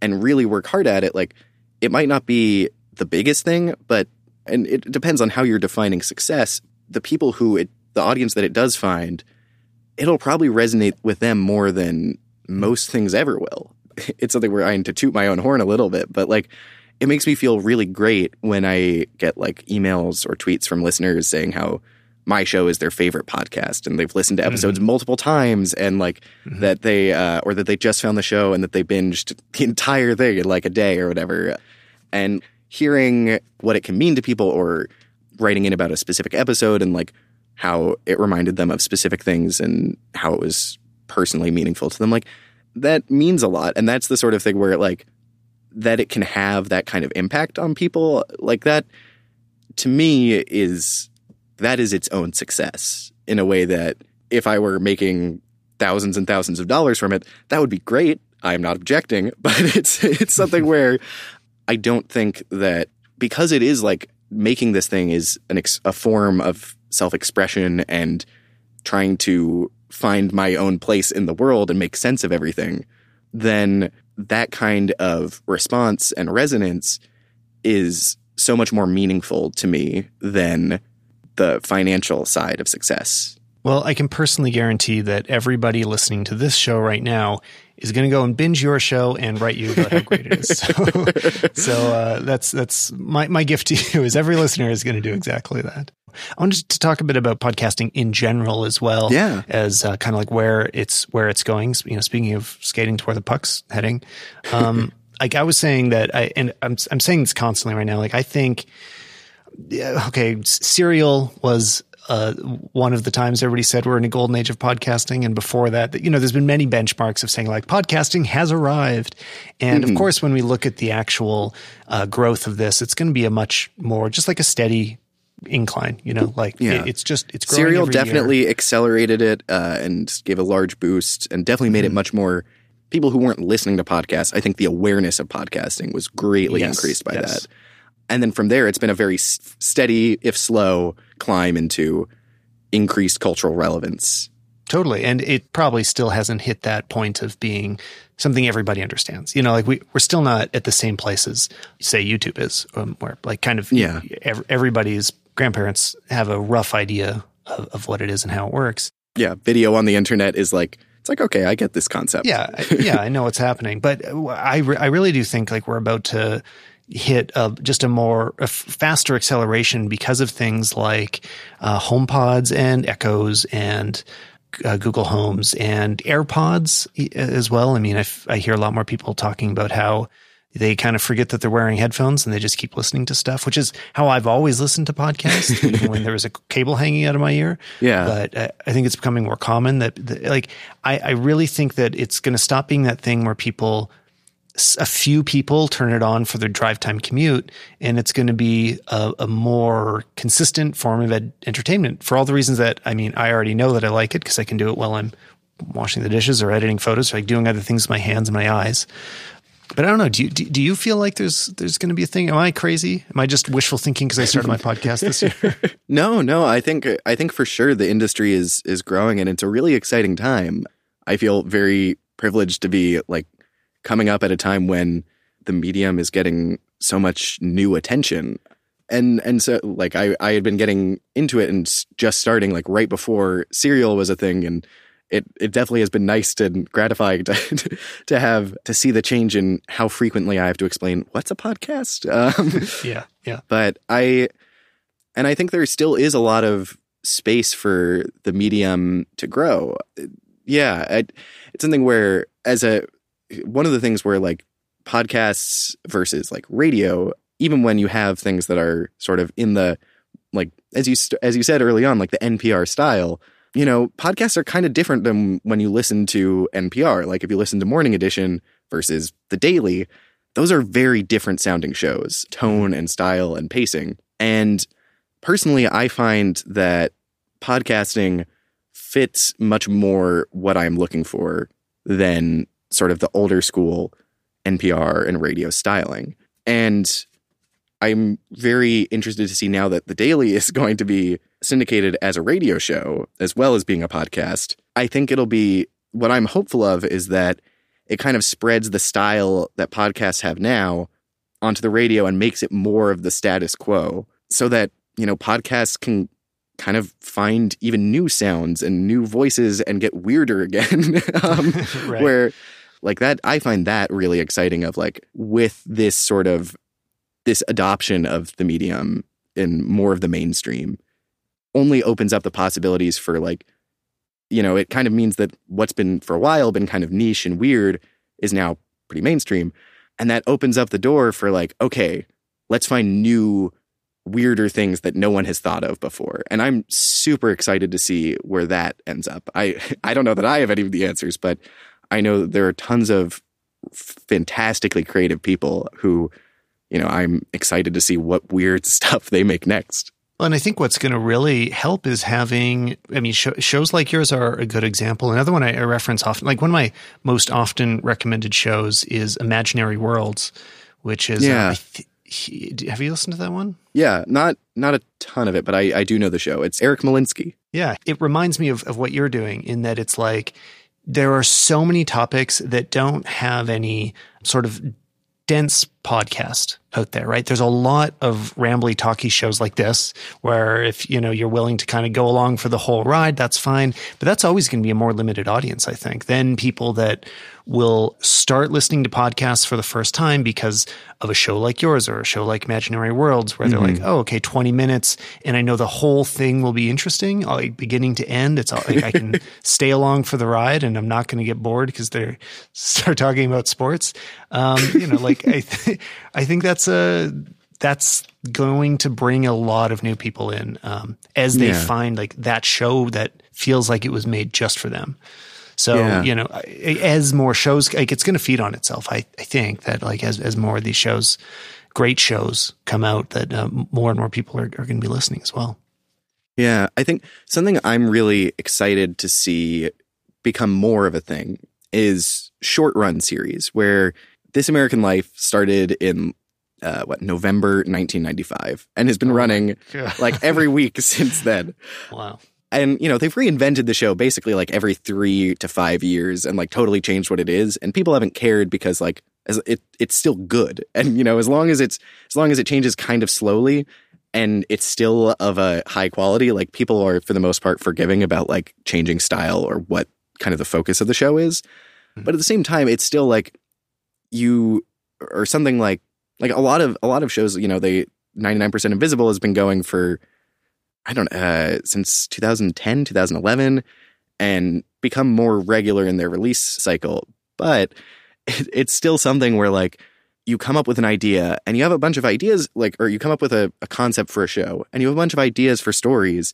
and really work hard at it, like it might not be the biggest thing, but, and it depends on how you're defining success. The people who it, the audience that it does find, it'll probably resonate with them more than most things ever will. It's something where I need to toot my own horn a little bit, but like it makes me feel really great when I get like emails or tweets from listeners saying how my show is their favorite podcast and they've listened to episodes multiple times and like that they uh, or that they just found the show and that they binged the entire thing in like a day or whatever. And hearing what it can mean to people or writing in about a specific episode and like how it reminded them of specific things and how it was personally meaningful to them like that means a lot. And that's the sort of thing where like that it can have that kind of impact on people like that to me is that is its own success in a way that if I were making thousands and thousands of dollars from it, that would be great. I'm not objecting, but it's it's something where I don't think that because it is like making this thing is an ex- a form of self-expression and trying to find my own place in the world and make sense of everything, then that kind of response and resonance is so much more meaningful to me than the financial side of success. Well, I can personally guarantee that everybody listening to this show right now is going to go and binge your show and write you about how great it is. So, so uh, that's that's my my gift to you is every listener is going to do exactly that. I wanted to talk a bit about podcasting in general as well. Yeah. as uh, kind of like where it's where it's going. You know, speaking of skating toward the puck's heading, um, like I was saying that I and I'm I'm saying this constantly right now. Like I think yeah, okay, Serial was uh, one of the times everybody said we're in a golden age of podcasting, and before that, you know, there's been many benchmarks of saying like podcasting has arrived, and Mm-hmm. of course, when we look at the actual uh, growth of this, it's going to be a much more just like a steady incline. You know, like Yeah. it- it's just it's growing Serial every year. definitely accelerated it uh, and gave a large boost and definitely made it Mm-hmm. much more. People who weren't listening to podcasts, I think the awareness of podcasting was greatly Yes, increased by yes. that. And then from there, it's been a very steady, if slow, climb into increased cultural relevance. Totally. And it probably still hasn't hit that point of being something everybody understands. You know, like we, we're still not at the same place as, say, YouTube is, um, where like kind of Yeah. ev- everybody's grandparents have a rough idea of, of what it is and how it works. Yeah, video on the internet is like it's like okay, I get this concept. Yeah. Yeah. I know what's happening. But I, re- I really do think like we're about to hit a, just a more a faster acceleration because of things like uh, HomePods and Echoes and uh, Google Homes and AirPods as well. I mean, I, f- I hear a lot more people talking about how they kind of forget that they're wearing headphones and they just keep listening to stuff, which is how I've always listened to podcasts, even when there was a cable hanging out of my ear. Yeah. But I, I think it's becoming more common that, that like, I, I really think that it's going to stop being that thing where people, a few people turn it on for their drive time commute, and it's going to be a, a more consistent form of ed- entertainment for all the reasons that I mean, I already know that I like it because I can do it while I'm washing the dishes or editing photos, or like doing other things with my hands and my eyes. But I don't know. Do you do, do you feel like there's there's going to be a thing? Am I crazy? Am I just wishful thinking because I started my podcast this year? No, no, I think I think for sure the industry is is growing and it's a really exciting time. I feel very privileged to be like coming up at a time when the medium is getting so much new attention. And and so like I I had been getting into it and just starting like right before Serial was a thing and it it definitely has been nice and gratifying to to have to see the change in how frequently I have to explain what's a podcast. Um, yeah, yeah. But I and I think there still is a lot of space for the medium to grow. Yeah, I, it's something where as a one of the things where like podcasts versus like radio, even when you have things that are sort of in the like as you as you said early on, like the NPR style. You know, podcasts are kind of different than when you listen to NPR. Like if you listen to Morning Edition versus the Daily, those are very different sounding shows, tone and style and pacing. And personally, I find that podcasting fits much more what I'm looking for than sort of the older school NPR and radio styling. And I'm very interested to see now that The Daily is going to be syndicated as a radio show as well as being a podcast. I think it'll be what I'm hopeful of is that it kind of spreads the style that podcasts have now onto the radio and makes it more of the status quo so that, you know, podcasts can kind of find even new sounds and new voices and get weirder again. um, right. Where like that, I find that really exciting of like with this sort of this adoption of the medium in more of the mainstream only opens up the possibilities for like you know it kind of means that what's been for a while been kind of niche and weird is now pretty mainstream. And that opens up the door for like okay let's find new weirder things that no one has thought of before. And i'm super excited to see where that ends up. I i don't know that i have any of the answers but i know there are tons of fantastically creative people who you know, I'm excited to see what weird stuff they make next. Well, and I think what's going to really help is having, I mean, sh- shows like yours are a good example. Another one I, I reference often, like one of my most often recommended shows is Imaginary Worlds, which is, uh, yeah. Uh, th- he, have you listened to that one? Yeah, not not a ton of it, but I, I do know the show. It's Eric Molinsky. Yeah, it reminds me of, of what you're doing in that it's like there are so many topics that don't have any sort of dense podcast out there, right? There's a lot of rambly talky shows like this where if, you know, you're willing to kind of go along for the whole ride, that's fine. But that's always going to be a more limited audience, I think, than people that will start listening to podcasts for the first time because of a show like yours or a show like Imaginary Worlds where they're mm-hmm. like, oh, okay, 20 minutes and I know the whole thing will be interesting, like beginning to end. It's all, like I can stay along for the ride and I'm not going to get bored because they start talking about sports. Um, you know, like I, th- I think that's a, that's going to bring a lot of new people in um, as they yeah. find like that show that feels like it was made just for them. So yeah. you know, as more shows, like it's going to feed on itself. I, I think that like as as more of these shows, great shows come out, that uh, more and more people are, are going to be listening as well. Yeah, I think something I'm really excited to see become more of a thing is short run series where This American Life started in uh, what November 1995 and has been oh running like every week since then. Wow and you know they've reinvented the show basically like every three to five years and like totally changed what it is. And people haven't cared because like as it it's still good. And you know as long as it's as long as it changes kind of slowly and it's still of a high quality like people are for the most part forgiving about like changing style or what kind of the focus of the show is. Mm-hmm. but at the same time it's still like you or something like like a lot of a lot of shows you know they 99% invisible has been going for I don't uh, since 2010, 2011, and become more regular in their release cycle. But it, it's still something where like you come up with an idea and you have a bunch of ideas, like, or you come up with a, a concept for a show and you have a bunch of ideas for stories,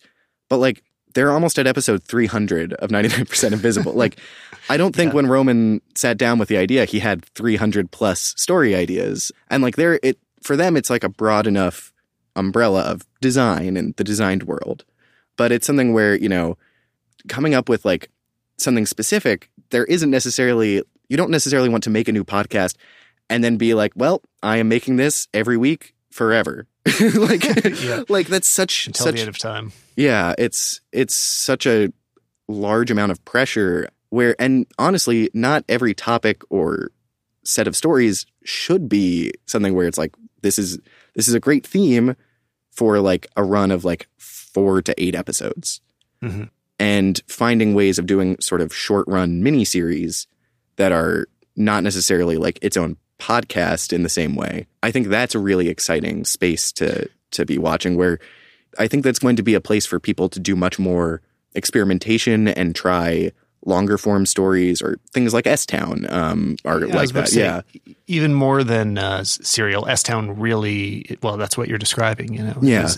but like they're almost at episode 300 of 99% Invisible. like, I don't think yeah. when Roman sat down with the idea, he had 300 plus story ideas. And like, there, it, for them, it's like a broad enough umbrella of design and the designed world. But it's something where, you know, coming up with like something specific, there isn't necessarily, you don't necessarily want to make a new podcast and then be like, well, I am making this every week forever. like, yeah. like that's such, until such, the end of time. Yeah. It's, it's such a large amount of pressure where, and honestly, not every topic or set of stories should be something where it's like, this is, this is a great theme for like a run of like four to eight episodes. Mm-hmm. and finding ways of doing sort of short run mini series that are not necessarily like its own podcast in the same way. I think that's a really exciting space to to be watching where I think that's going to be a place for people to do much more experimentation and try longer form stories or things like S Town um, are Yeah, like that. say, yeah. even more than uh, serial. S Town really, well, that's what you're describing. You know, Yeah.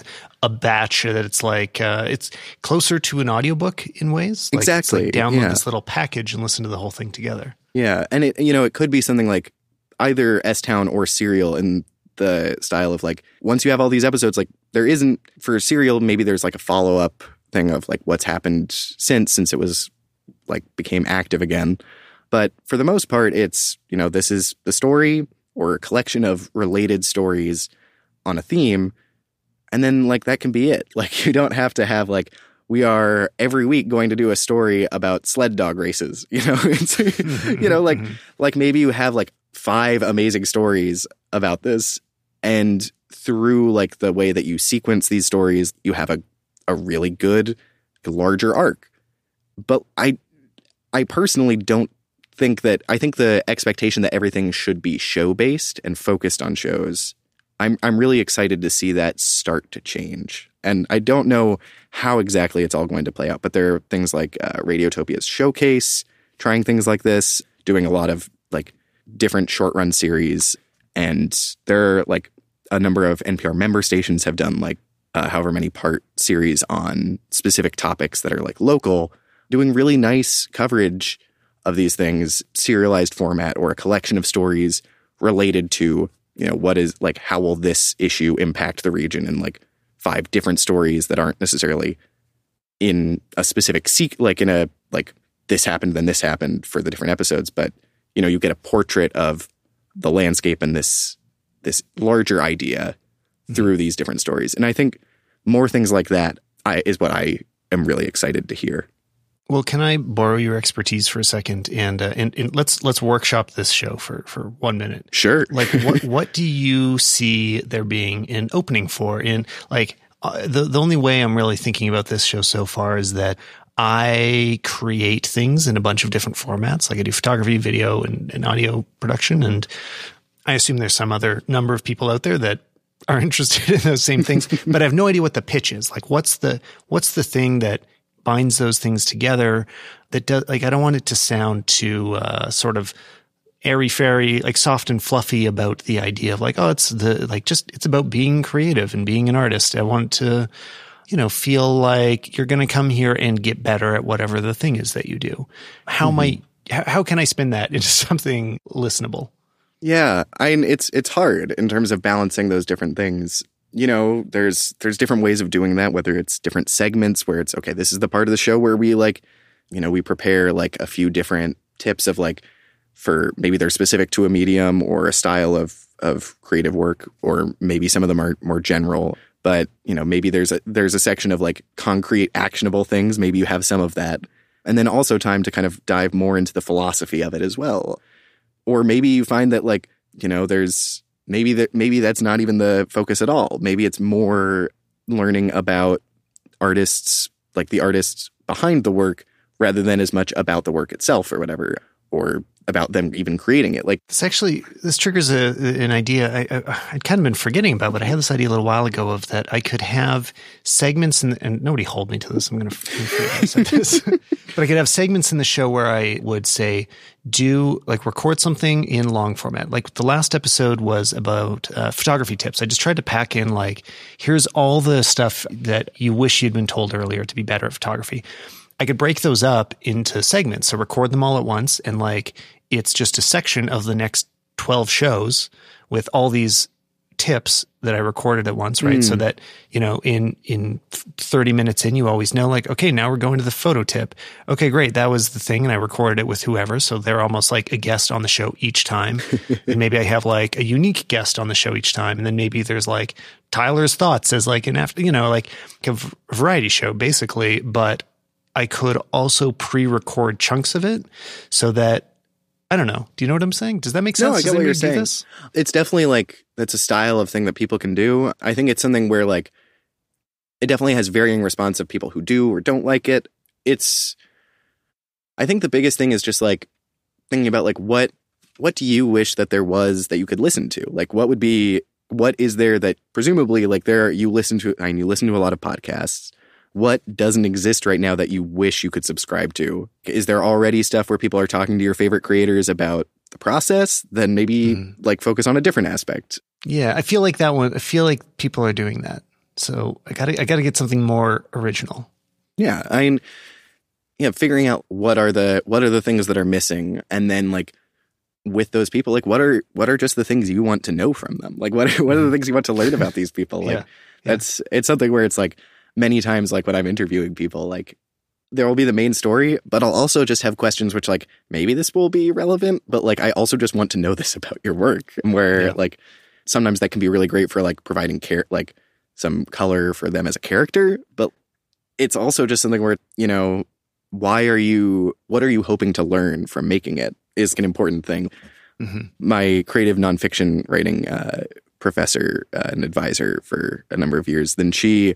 A batch that it's like uh, it's closer to an audiobook in ways. Like, Exactly, like download yeah. this little package and listen to the whole thing together. Yeah, and it you know it could be something like either S Town or Serial in the style of like once you have all these episodes, like there isn't for Serial maybe there's like a follow up thing of like what's happened since since it was like became active again, but for the most part it's you know this is the story or a collection of related stories on a theme, and then like that can be it. Like you don't have to have like we are every week going to do a story about sled dog races. You know, it's, you know, like mm-hmm. like maybe you have like five amazing stories about this, and through like the way that you sequence these stories, you have a a really good larger arc. But I I personally don't think that I think the expectation that everything should be show based and focused on shows. I'm I'm really excited to see that start to change. And I don't know how exactly it's all going to play out, but there are things like uh, Radiotopia's showcase, trying things like this, doing a lot of like different short run series, and there are like a number of NPR member stations have done like uh, however many part series on specific topics that are like local, doing really nice coverage of these things, serialized format or a collection of stories related to you know what is like how will this issue impact the region and like five different stories that aren't necessarily in a specific seek like in a like this happened then this happened for the different episodes but you know you get a portrait of the landscape and this this larger idea mm-hmm. through these different stories. And i think more things like that I, is what i am really excited to hear Well, can I borrow your expertise for a second and uh, and, and let's let's workshop this show for for one minute. sure Like, what what do you see there being an opening for? In like uh, the the only way I'm really thinking about this show so far is that I create things in a bunch of different formats. Like I do photography, video, and, and audio production, and I assume there's some other number of people out there that are interested in those same things, but I have no idea what the pitch is. Like, what's the what's the thing that binds those things together? That does like I don't want it to sound too uh, sort of airy fairy, like soft and fluffy about the idea of like, oh, it's the like just it's about being creative and being an artist. I want to, you know, feel like you're going to come here and get better at whatever the thing is that you do. How might how, how can I spin that into something listenable? Yeah, I mean it's it's hard in terms of balancing those different things. You know, there's there's different ways of doing that. Whether it's different segments where it's okay, this is the part of the show where we like, you know, we prepare like a few different tips of like for maybe they're specific to a medium or a style of of creative work, or maybe some of them are more general. But you know, maybe there's a there's a section of like concrete, actionable things. Maybe you have some of that, and then also time to kind of dive more into the philosophy of it as well or maybe you find that like you know there's maybe that maybe that's not even the focus at all. Maybe it's more learning about artists like the artists behind the work rather than as much about the work itself or whatever or about them even creating it like This actually this triggers a, an idea I, I, I'd kind of been forgetting about, but I had this idea a little while ago of that I could have segments in, and nobody hold me to this. I'm going to forget I said this, but I could have segments in the show where I would say, do like record something in long format. Like the last episode was about uh, photography tips. I just tried to pack in like, here's all the stuff that you wish you'd been told earlier to be better at photography. I could break those up into segments. So record them all at once and like it's just a section of the next 12 shows with all these tips that I recorded at once, right? So hmm. that, you know, in in 30 minutes in you always know like, okay, now we're going to the photo tip. Okay, great. That was the thing and I recorded it with whoever, so they're almost like a guest on the show each time. and maybe I have like a unique guest on the show each time and then maybe there's like Tyler's thoughts as like an after, you know, like a variety show basically, but I could also pre-record chunks of it so that I don't know. Do you know what I'm saying? Does that make sense? No, I get what you're saying. this? it's definitely like that's a style of thing that people can do. I think it's something where like it definitely has varying response of people who do or don't like it. it's I think the biggest thing is just like thinking about like what what do you wish that there was that you could listen to? Like what would be what is there that presumably like there you listen to I and you listen to a lot of podcasts. What doesn't exist right now that you wish you could subscribe to? Is there already stuff where people are talking to your favorite creators about the process? Then maybe mm. like focus on a different aspect. Yeah, I feel like that one I feel like people are doing that. So I gotta I gotta get something more original. Yeah. I mean yeah, figuring out what are the what are the things that are missing and then like with those people like what are what are just the things you want to know from them like what are, what are the mm-hmm. things you want to learn about these people like yeah, that's it's something where it's like many times like when i'm interviewing people like there will be the main story but i'll also just have questions which like maybe this will be relevant but like i also just want to know this about your work and where yeah. like sometimes that can be really great for like providing care like some color for them as a character but it's also just something where you know why are you what are you hoping to learn from making it is an important thing. Mm-hmm. My creative nonfiction writing uh, professor uh, and advisor for a number of years, then she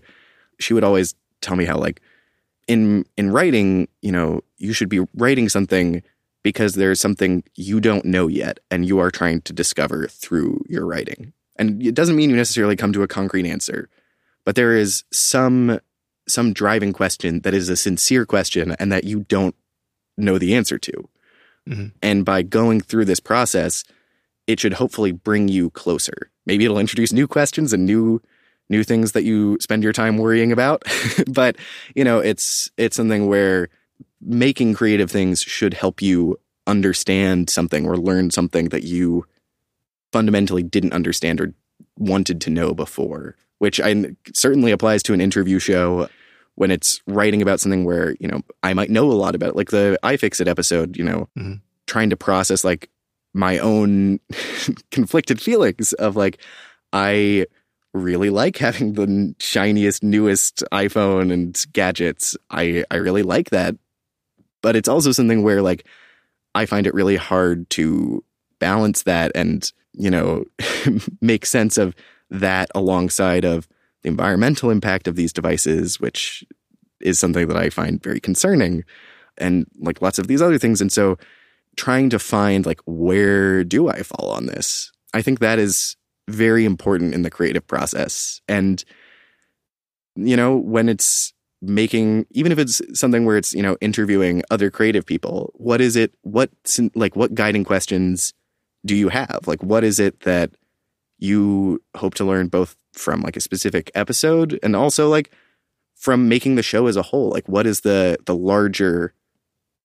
she would always tell me how like in in writing, you know, you should be writing something because there's something you don't know yet and you are trying to discover through your writing. And it doesn't mean you necessarily come to a concrete answer, but there is some some driving question that is a sincere question and that you don't know the answer to. Mm-hmm. And by going through this process, it should hopefully bring you closer. Maybe it'll introduce new questions and new new things that you spend your time worrying about. but, you know, it's it's something where making creative things should help you understand something or learn something that you fundamentally didn't understand or wanted to know before, which I certainly applies to an interview show when it's writing about something where, you know, I might know a lot about it. Like the iFixit episode, you know, mm-hmm. trying to process like my own conflicted feelings of like, I really like having the shiniest, newest iPhone and gadgets. I, I really like that. But it's also something where like I find it really hard to balance that and, you know, make sense of that alongside of the environmental impact of these devices, which is something that I find very concerning, and like lots of these other things. And so trying to find like where do I fall on this? I think that is very important in the creative process. And you know, when it's making even if it's something where it's, you know, interviewing other creative people, what is it what like what guiding questions do you have? Like what is it that you hope to learn both from like a specific episode and also like from making the show as a whole like what is the the larger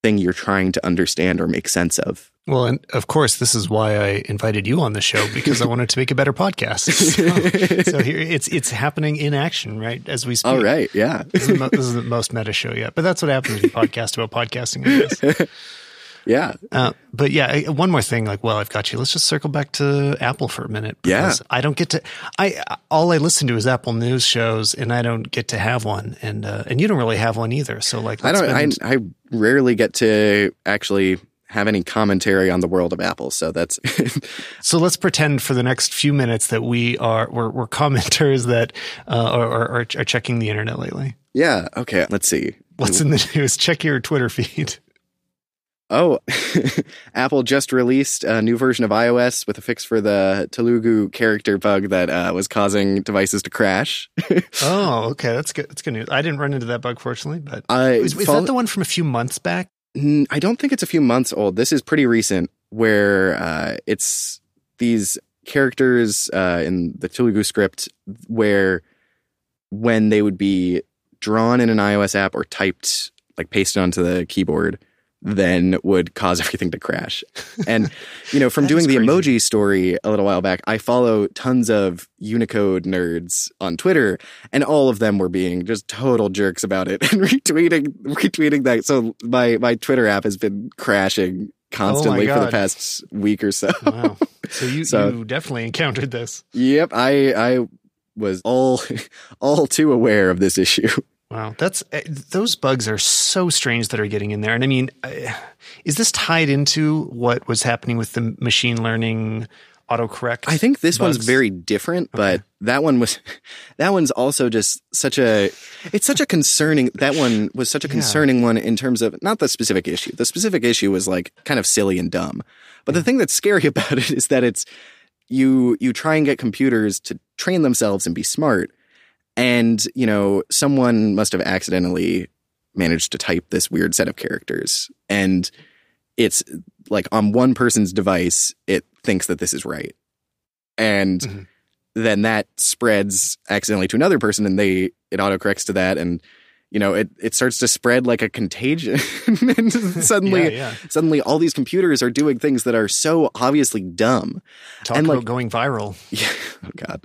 thing you're trying to understand or make sense of. Well and of course this is why i invited you on the show because i wanted to make a better podcast. So, so, here it's it's happening in action right as we speak. All right yeah. This, is the, this is the most meta show yet but that's what happens when you podcast about podcasting i guess yeah. Uh, but yeah, one more thing. Like, well, I've got you. Let's just circle back to Apple for a minute. Yeah. I don't get to. I all I listen to is Apple News shows, and I don't get to have one. And uh, and you don't really have one either. So like, I don't. Spend, I I rarely get to actually have any commentary on the world of Apple. So that's so. Let's pretend for the next few minutes that we are we're, we're commenters that uh, are, are, are checking the internet lately. Yeah. Okay. Let's see. What's in the news? Check your Twitter feed. Oh, Apple just released a new version of iOS with a fix for the Telugu character bug that uh, was causing devices to crash. oh, okay, that's good. That's good news. I didn't run into that bug, fortunately, but uh, is, is that the one from a few months back? I don't think it's a few months old. This is pretty recent, where uh, it's these characters uh, in the Telugu script where when they would be drawn in an iOS app or typed like pasted onto the keyboard then would cause everything to crash. And, you know, from doing the crazy. emoji story a little while back, I follow tons of Unicode nerds on Twitter, and all of them were being just total jerks about it and retweeting retweeting that. So my my Twitter app has been crashing constantly oh for the past week or so. Wow. So you so, you definitely encountered this. Yep. I I was all all too aware of this issue. Wow, that's eh, those bugs are so strange that are getting in there. And I mean, eh, is this tied into what was happening with the machine learning autocorrect. I think this bugs? one's very different, but Okay. that one was that one's also just such a it's such a concerning that one was such a Yeah. concerning one in terms of not the specific issue. The specific issue was like kind of silly and dumb. But the thing that's scary about it is that it's you you try and get computers to train themselves and be smart and you know someone must have accidentally managed to type this weird set of characters and it's like on one person's device it thinks that this is right and Mhm. then that spreads accidentally to another person and they it autocorrects to that and you know it it starts to spread like a contagion and suddenly yeah, yeah. suddenly all these computers are doing things that are so obviously dumb Talk and, about like- going viral. yeah. Oh God.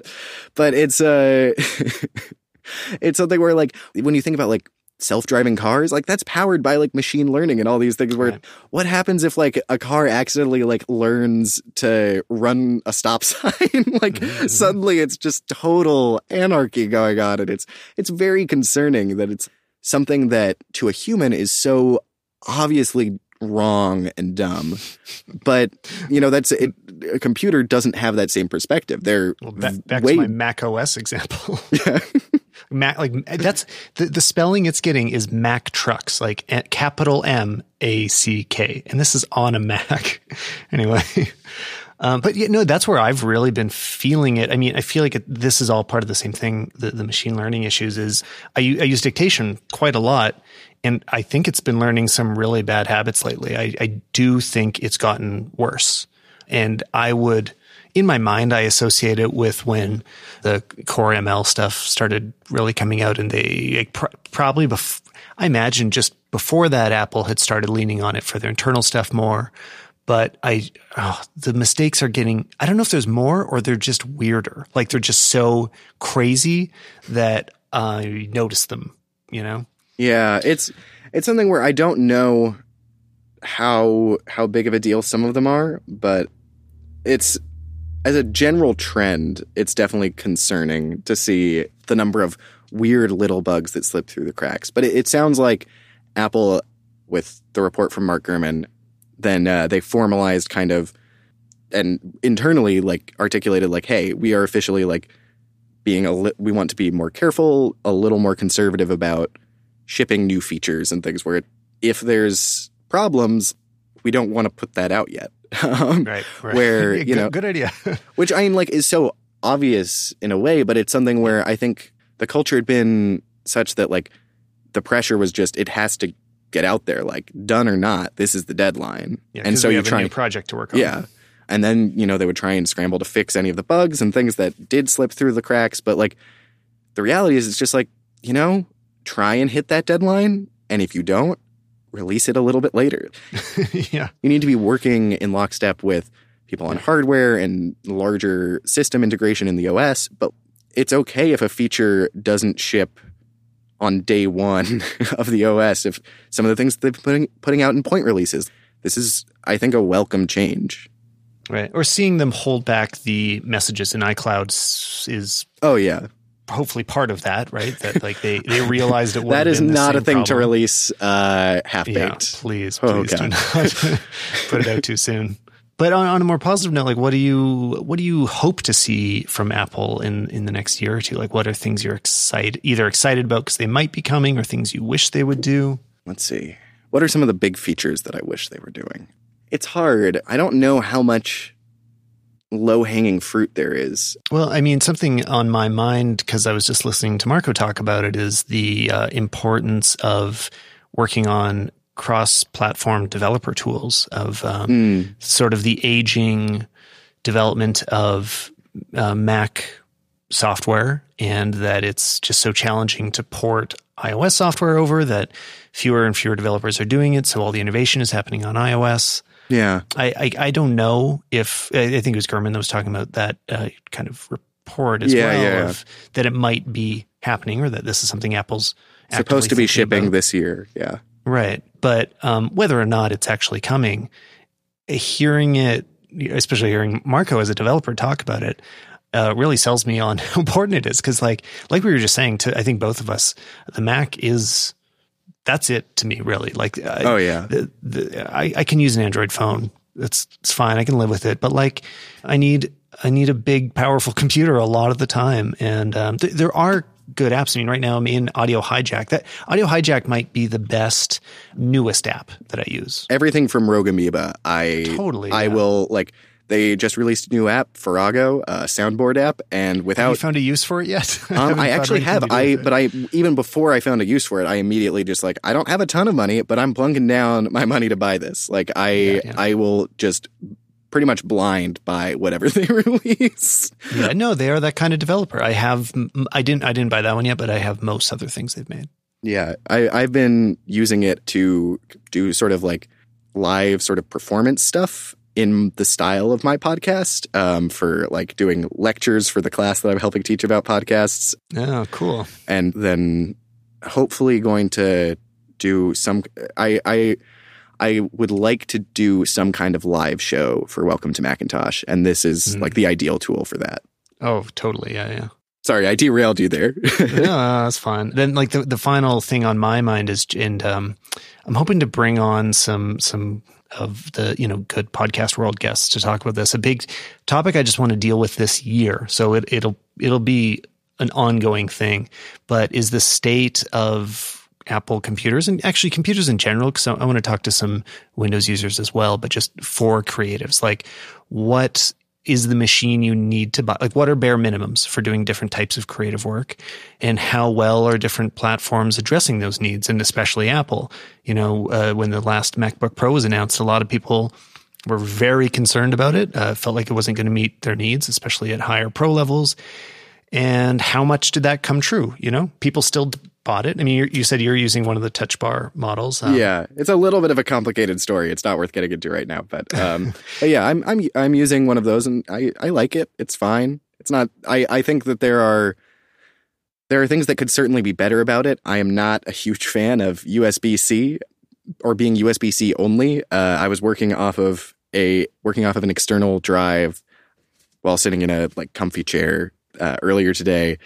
But it's uh it's something where like when you think about like self-driving cars, like that's powered by like machine learning and all these things where Right. what happens if like a car accidentally like learns to run a stop sign? like Mhm. suddenly it's just total anarchy going on and it's it's very concerning that it's something that to a human is so obviously wrong and dumb. But you know that's it, a computer doesn't have that same perspective. They're Well, back, back way to my Mac OS example. yeah. Mac, like that's the, the spelling it's getting is Mac trucks, like capital M A C K, and this is on a Mac. anyway, um, but no, that's where I've really been feeling it. I mean, I feel like it, this is all part of the same thing. The, the machine learning issues is I use dictation quite a lot, and I think it's been learning some really bad habits lately. I, I do think it's gotten worse, and I would in my mind, I associate it with when the core ML stuff started really coming out, and they like, pr- probably bef- I imagine just before that, Apple had started leaning on it for their internal stuff more. But I, oh, the mistakes are getting. I don't know if there's more or they're just weirder. Like they're just so crazy that I notice them. You know? Yeah, it's it's something where I don't know how how big of a deal some of them are, but it's as a general trend, it's definitely concerning to see the number of weird little bugs that slip through the cracks. But it, it sounds like Apple, with the report from Mark Gurman, then uh, they formalized kind of and internally like articulated like, hey, we are officially like being a li- we want to be more careful, a little more conservative about shipping new features and things where if there's problems, we don't want to put that out yet. Um, Right. right. Where, you good, know- good idea. which I mean, like, is so obvious in a way, but it's something where I think the culture had been such that, like, the pressure was just, it has to get out there, like, done or not, this is the deadline. Yeah, and so you have a new project to work on. yeah. And then, you know, they would try and scramble to fix any of the bugs and things that did slip through the cracks. But, like, the reality is, it's just like, you know, try and hit that deadline. And if you don't, release it a little bit later. yeah. You need to be working in lockstep with people on hardware and larger system integration in the OS, but it's okay if a feature doesn't ship on day one of the OS if some of the things they've putting, putting out in point releases. This is, I think, a welcome change. Right. Or seeing them hold back the messages in iCloud is Oh yeah, hopefully part of that, right? That like they, they realized it that is not a thing to release uh, half Yeah, baked. please, Oh, please do not put it out too soon. But on, on a more positive note, like what do you what do you hope to see from Apple in in the next year or two? Like what are things you're excited either excited about because they might be coming or things you wish they would do? Let's see. What are some of the big features that I wish they were doing? It's hard. I don't know how much low hanging fruit there is. Well, I mean, something on my mind because I was just listening to Marco talk about it is the uh, importance of working on cross-platform developer tools of um, Mm, sort of the aging development of uh, Mac software, and that it's just so challenging to port iOS software over that fewer and fewer developers are doing it. So all the innovation is happening on iOS. yeah. I, I, I don't know if I think it was Gurman that was talking about that uh, kind of report as Yeah, well yeah, of that it might be happening or that this is something Apple's Supposed to be shipping about. this year. Yeah. Right? But um, whether or not it's actually coming, hearing it, especially hearing Marco as a developer talk about it, uh, really sells me on how important it is because, like, like we were just saying to I think both of us, the Mac is that's it to me really. Like, uh, Oh yeah. the, the, I, I can use an Android phone. That's it's fine. I can live with it. But like, I need I need a big, powerful computer a lot of the time. And um, th- there are good apps. I mean, right now I'm in Audio Hijack. That Audio Hijack might be the best, newest app that I use. Everything from Rogue Amoeba, I Totally, I yeah. will like. They just released a new app, Farrago, a soundboard app, and Have you without found a use for it yet? Um, haven't I actually have. I but I even before I found a use for it, I immediately just like I don't have a ton of money, but I'm plunking down my money to buy this. Like I Yeah, yeah. I will just pretty much blind buy whatever they release. yeah, no, they are that kind of developer. I have. I didn't. I didn't buy that one yet, but I have most other things they've made. Yeah, I I've been using it to do sort of like live sort of performance stuff in the style of my podcast um, for like doing lectures for the class that I'm helping teach about podcasts Oh, cool. and then hopefully going to do some I I I would like to do some kind of live show for Welcome to Macintosh and this is Mhm. like the ideal tool for that. Oh, totally. Yeah, yeah. Sorry, I derailed you there. no, that's fine. Then, like the the final thing on my mind is, and um, I'm hoping to bring on some some of the you know good podcast world guests to talk about this. A big topic I just want to deal with this year, so it, it'll it'll be an ongoing thing. But is the state of Apple computers and actually computers in general? Because I, I want to talk to some Windows users as well, but just for creatives, like what is the machine you need to buy? Like, what are bare minimums for doing different types of creative work? And how well are different platforms addressing those needs? And especially Apple. You know, uh, when the last MacBook Pro was announced, a lot of people were very concerned about it, uh, felt like it wasn't going to meet their needs, especially at higher Pro levels. And how much did that come true? You know, people still bought it. I mean, you said you're using one of the touch bar models. Um, yeah, it's a little bit of a complicated story. It's not worth getting into right now, but um but yeah, I'm I'm I'm using one of those and I I like it. It's fine. It's not I I think that there are there are things that could certainly be better about it. I am not a huge fan of USB-C or being USB-C only. Uh, I was working off of a working off of an external drive while sitting in a like comfy chair uh, earlier today,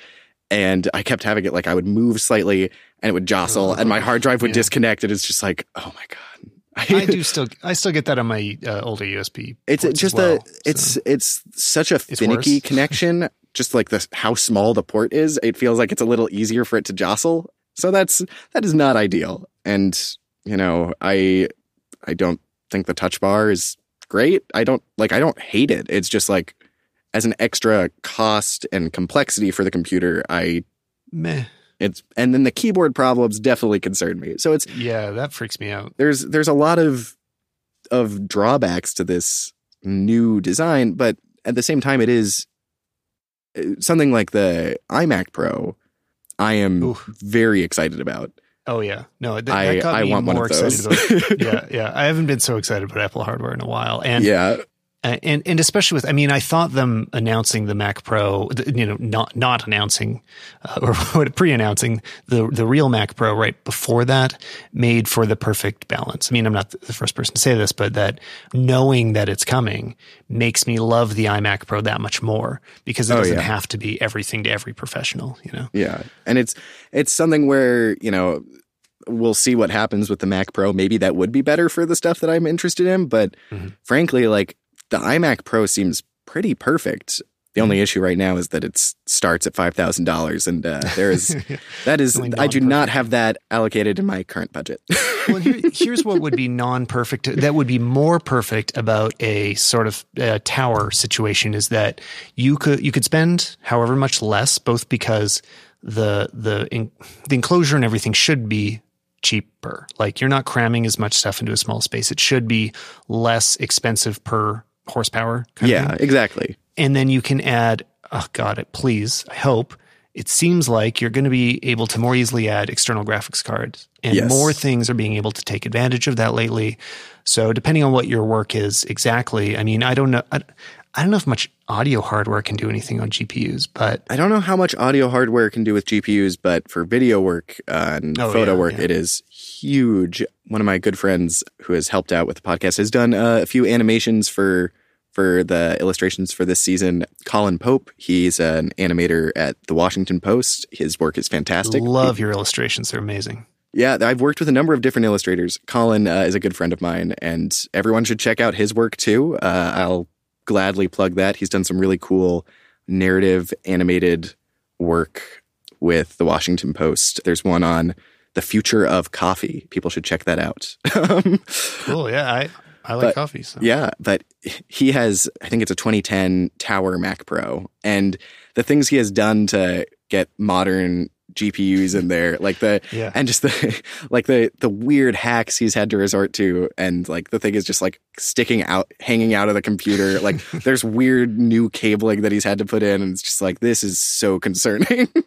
and I kept having it like I would move slightly and it would jostle, and my hard drive would Yeah. disconnect, and it's just like, oh my god. I do still, I still get that on my uh, older USB. It's just well, the it's so. it's such a finicky connection. Just like the how small the port is, it feels like it's a little easier for it to jostle. So that's that is not ideal. And you know, I I don't think the touch bar is great. I don't like I don't hate it. It's just like as an extra cost and complexity for the computer, I meh. it's and then the keyboard problems definitely concern me. So it's Yeah, that freaks me out. there's there's a lot of of drawbacks to this new design, but at the same time, it is uh, something like the iMac Pro. I am Oof. very excited about. Oh yeah, no, that, I that got I me want one more of those. excited about. yeah, yeah, I haven't been so excited about Apple hardware in a while, and yeah, Uh, and and especially with, I mean, I thought them announcing the Mac Pro, you know, not not announcing uh, or pre-announcing the the real Mac Pro right before that made for the perfect balance. I mean, I'm not the first person to say this, but that knowing that it's coming makes me love the iMac Pro that much more because it Oh, doesn't yeah. have to be everything to every professional. You know, yeah, and it's it's something where you know we'll see what happens with the Mac Pro. Maybe that would be better for the stuff that I'm interested in, but Mhm. frankly, like the iMac Pro seems pretty perfect. The only issue right now is that it starts at five thousand dollars, and uh, there is that is I do not have that allocated in my current budget. well, here, here's what would be non-perfect. That would be more perfect about a sort of uh, tower situation is that you could you could spend however much less, both because the the in, the enclosure and everything should be cheaper. Like you're not cramming as much stuff into a small space. It should be less expensive per horsepower. kind of yeah, exactly. and then you can add oh god it please i hope it seems like you're going to be able to more easily add external graphics cards and Yes. more things are being able to take advantage of that lately so depending on what your work is exactly i mean i don't know i, I don't know if much audio hardware can do anything on gpus but I don't know how much audio hardware can do with GPUs, but for video work uh, and Oh, photo yeah, work, yeah. it is huge. One of my good friends who has helped out with the podcast has done uh, a few animations for for the illustrations for this season. Colin Pope, he's an animator at the Washington Post. His work is fantastic. love your illustrations they're amazing Yeah, I've worked with a number of different illustrators. Colin uh, is a good friend of mine, and everyone should check out his work too. Uh, I'll gladly plug that. He's done some really cool narrative animated work with the Washington Post. There's one on the future of coffee. People should check that out. Um, cool. Yeah. I, I like but, coffee. So. Yeah. But he has, I think it's a 2010 Tower Mac Pro. And the things he has done to get modern GPUs in there, like the yeah. and just the like the the weird hacks he's had to resort to, and like the thing is just like sticking out, hanging out of the computer. Like there's weird new cabling that he's had to put in, and it's just like this is so concerning.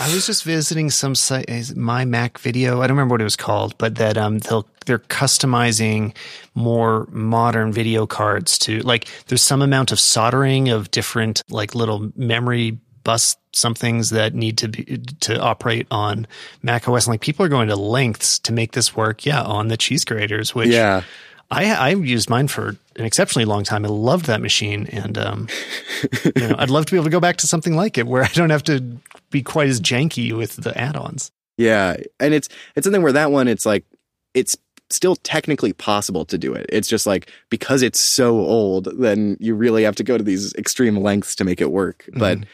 I was just visiting some site, my Mac video. I don't remember what it was called, but that um they'll they're customizing more modern video cards to like there's some amount of soldering of different like little memory bus some things that need to be to operate on Mac OS. And like people are going to lengths to make this work. Yeah, on the cheese graters, which yeah. I I used mine for an exceptionally long time. I loved that machine, and um, you know, I'd love to be able to go back to something like it where I don't have to be quite as janky with the add-ons. Yeah, and it's it's something where that one it's like it's still technically possible to do it. It's just like because it's so old, then you really have to go to these extreme lengths to make it work. But mm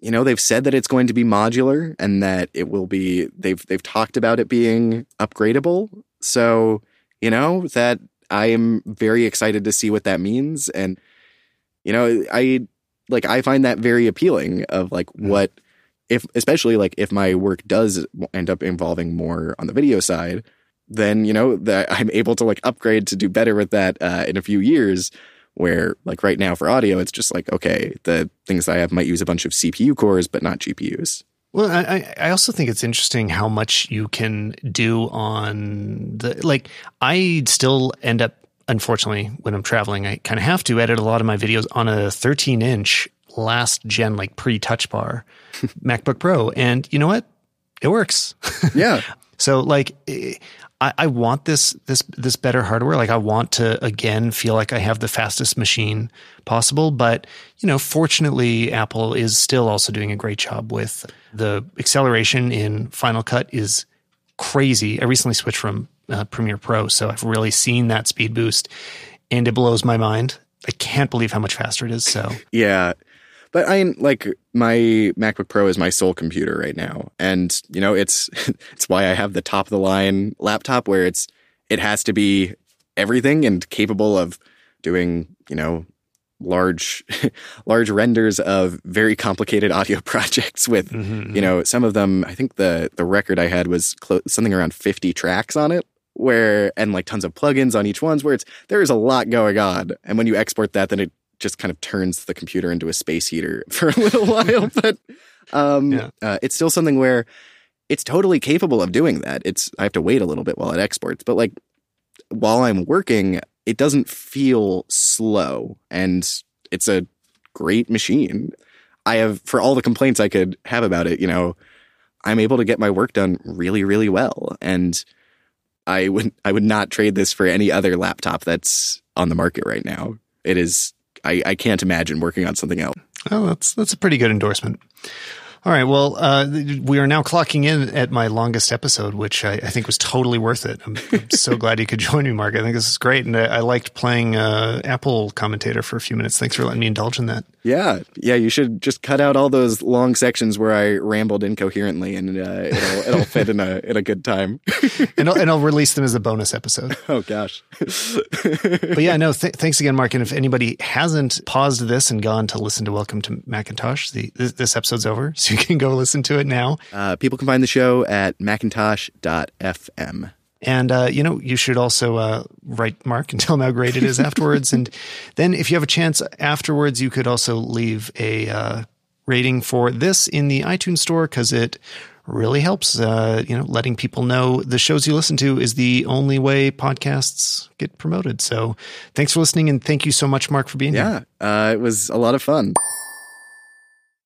you know, they've said that it's going to be modular and that it will be they've they've talked about it being upgradable. So, you know, that I am very excited to see what that means and you know, I like I find that very appealing of like mm. what if especially like if my work does end up involving more on the video side, then you know that I'm able to like upgrade to do better with that uh, in a few years where like right now for audio it's just like okay the things i have might use a bunch of cpu cores but not gpus well i i also think it's interesting how much you can do on the like i still end up unfortunately when i'm traveling i kind of have to edit a lot of my videos on a 13 inch last gen like pre touch bar macbook pro and you know what? It works. Yeah. So like eh, I, I want this this this better hardware. Like I want to again feel like I have the fastest machine possible. But you know, fortunately, Apple is still also doing a great job with the acceleration in Final Cut is crazy. I recently switched from uh, Premiere Pro, so I've really seen that speed boost, and it blows my mind. I can't believe how much faster it is. So yeah, but I mean, like my MacBook Pro is my sole computer right now, and you know it's it's why I have the top of the line laptop where it's it has to be everything and capable of doing you know large large renders of very complicated audio projects with mm-hmm. you know some of them i think the the record i had was clo- something around 50 tracks on it where and like tons of plugins on each one's where it's there is a lot going on and when you export that then it just kind of turns the computer into a space heater for a little while. But um, yeah. uh, it's still something where it's totally capable of doing that. It's I have to wait a little bit while it exports, but like while I'm working, it doesn't feel slow, and it's a great machine. I have for all the complaints I could have about it, you know, I'm able to get my work done really, really well, and I would I would not trade this for any other laptop that's on the market right now. It is I, I can't imagine working on something else. Oh, that's that's a pretty good endorsement. All right. Well, uh, we are now clocking in at my longest episode, which I, I think was totally worth it. I'm, I'm so glad you could join me, Mark. I think this is great. And I, I liked playing uh, Apple commentator for a few minutes. Thanks for letting me indulge in that. Yeah. Yeah. You should just cut out all those long sections where I rambled incoherently and uh, it'll, it'll fit in a, in a good time. and, I'll, and I'll release them as a bonus episode. Oh, gosh. but yeah, no, th- thanks again, Mark. And if anybody hasn't paused this and gone to listen to Welcome to Macintosh, the, this, this episode's over. So you can go listen to it now. Uh, people can find the show at macintosh.fm. And, uh, you know, you should also uh, write Mark and tell him how great it is afterwards. and then if you have a chance afterwards, you could also leave a uh, rating for this in the iTunes store because it really helps, uh, you know, letting people know the shows you listen to is the only way podcasts get promoted. So thanks for listening. And thank you so much, Mark, for being yeah, here. Yeah, uh, it was a lot of fun.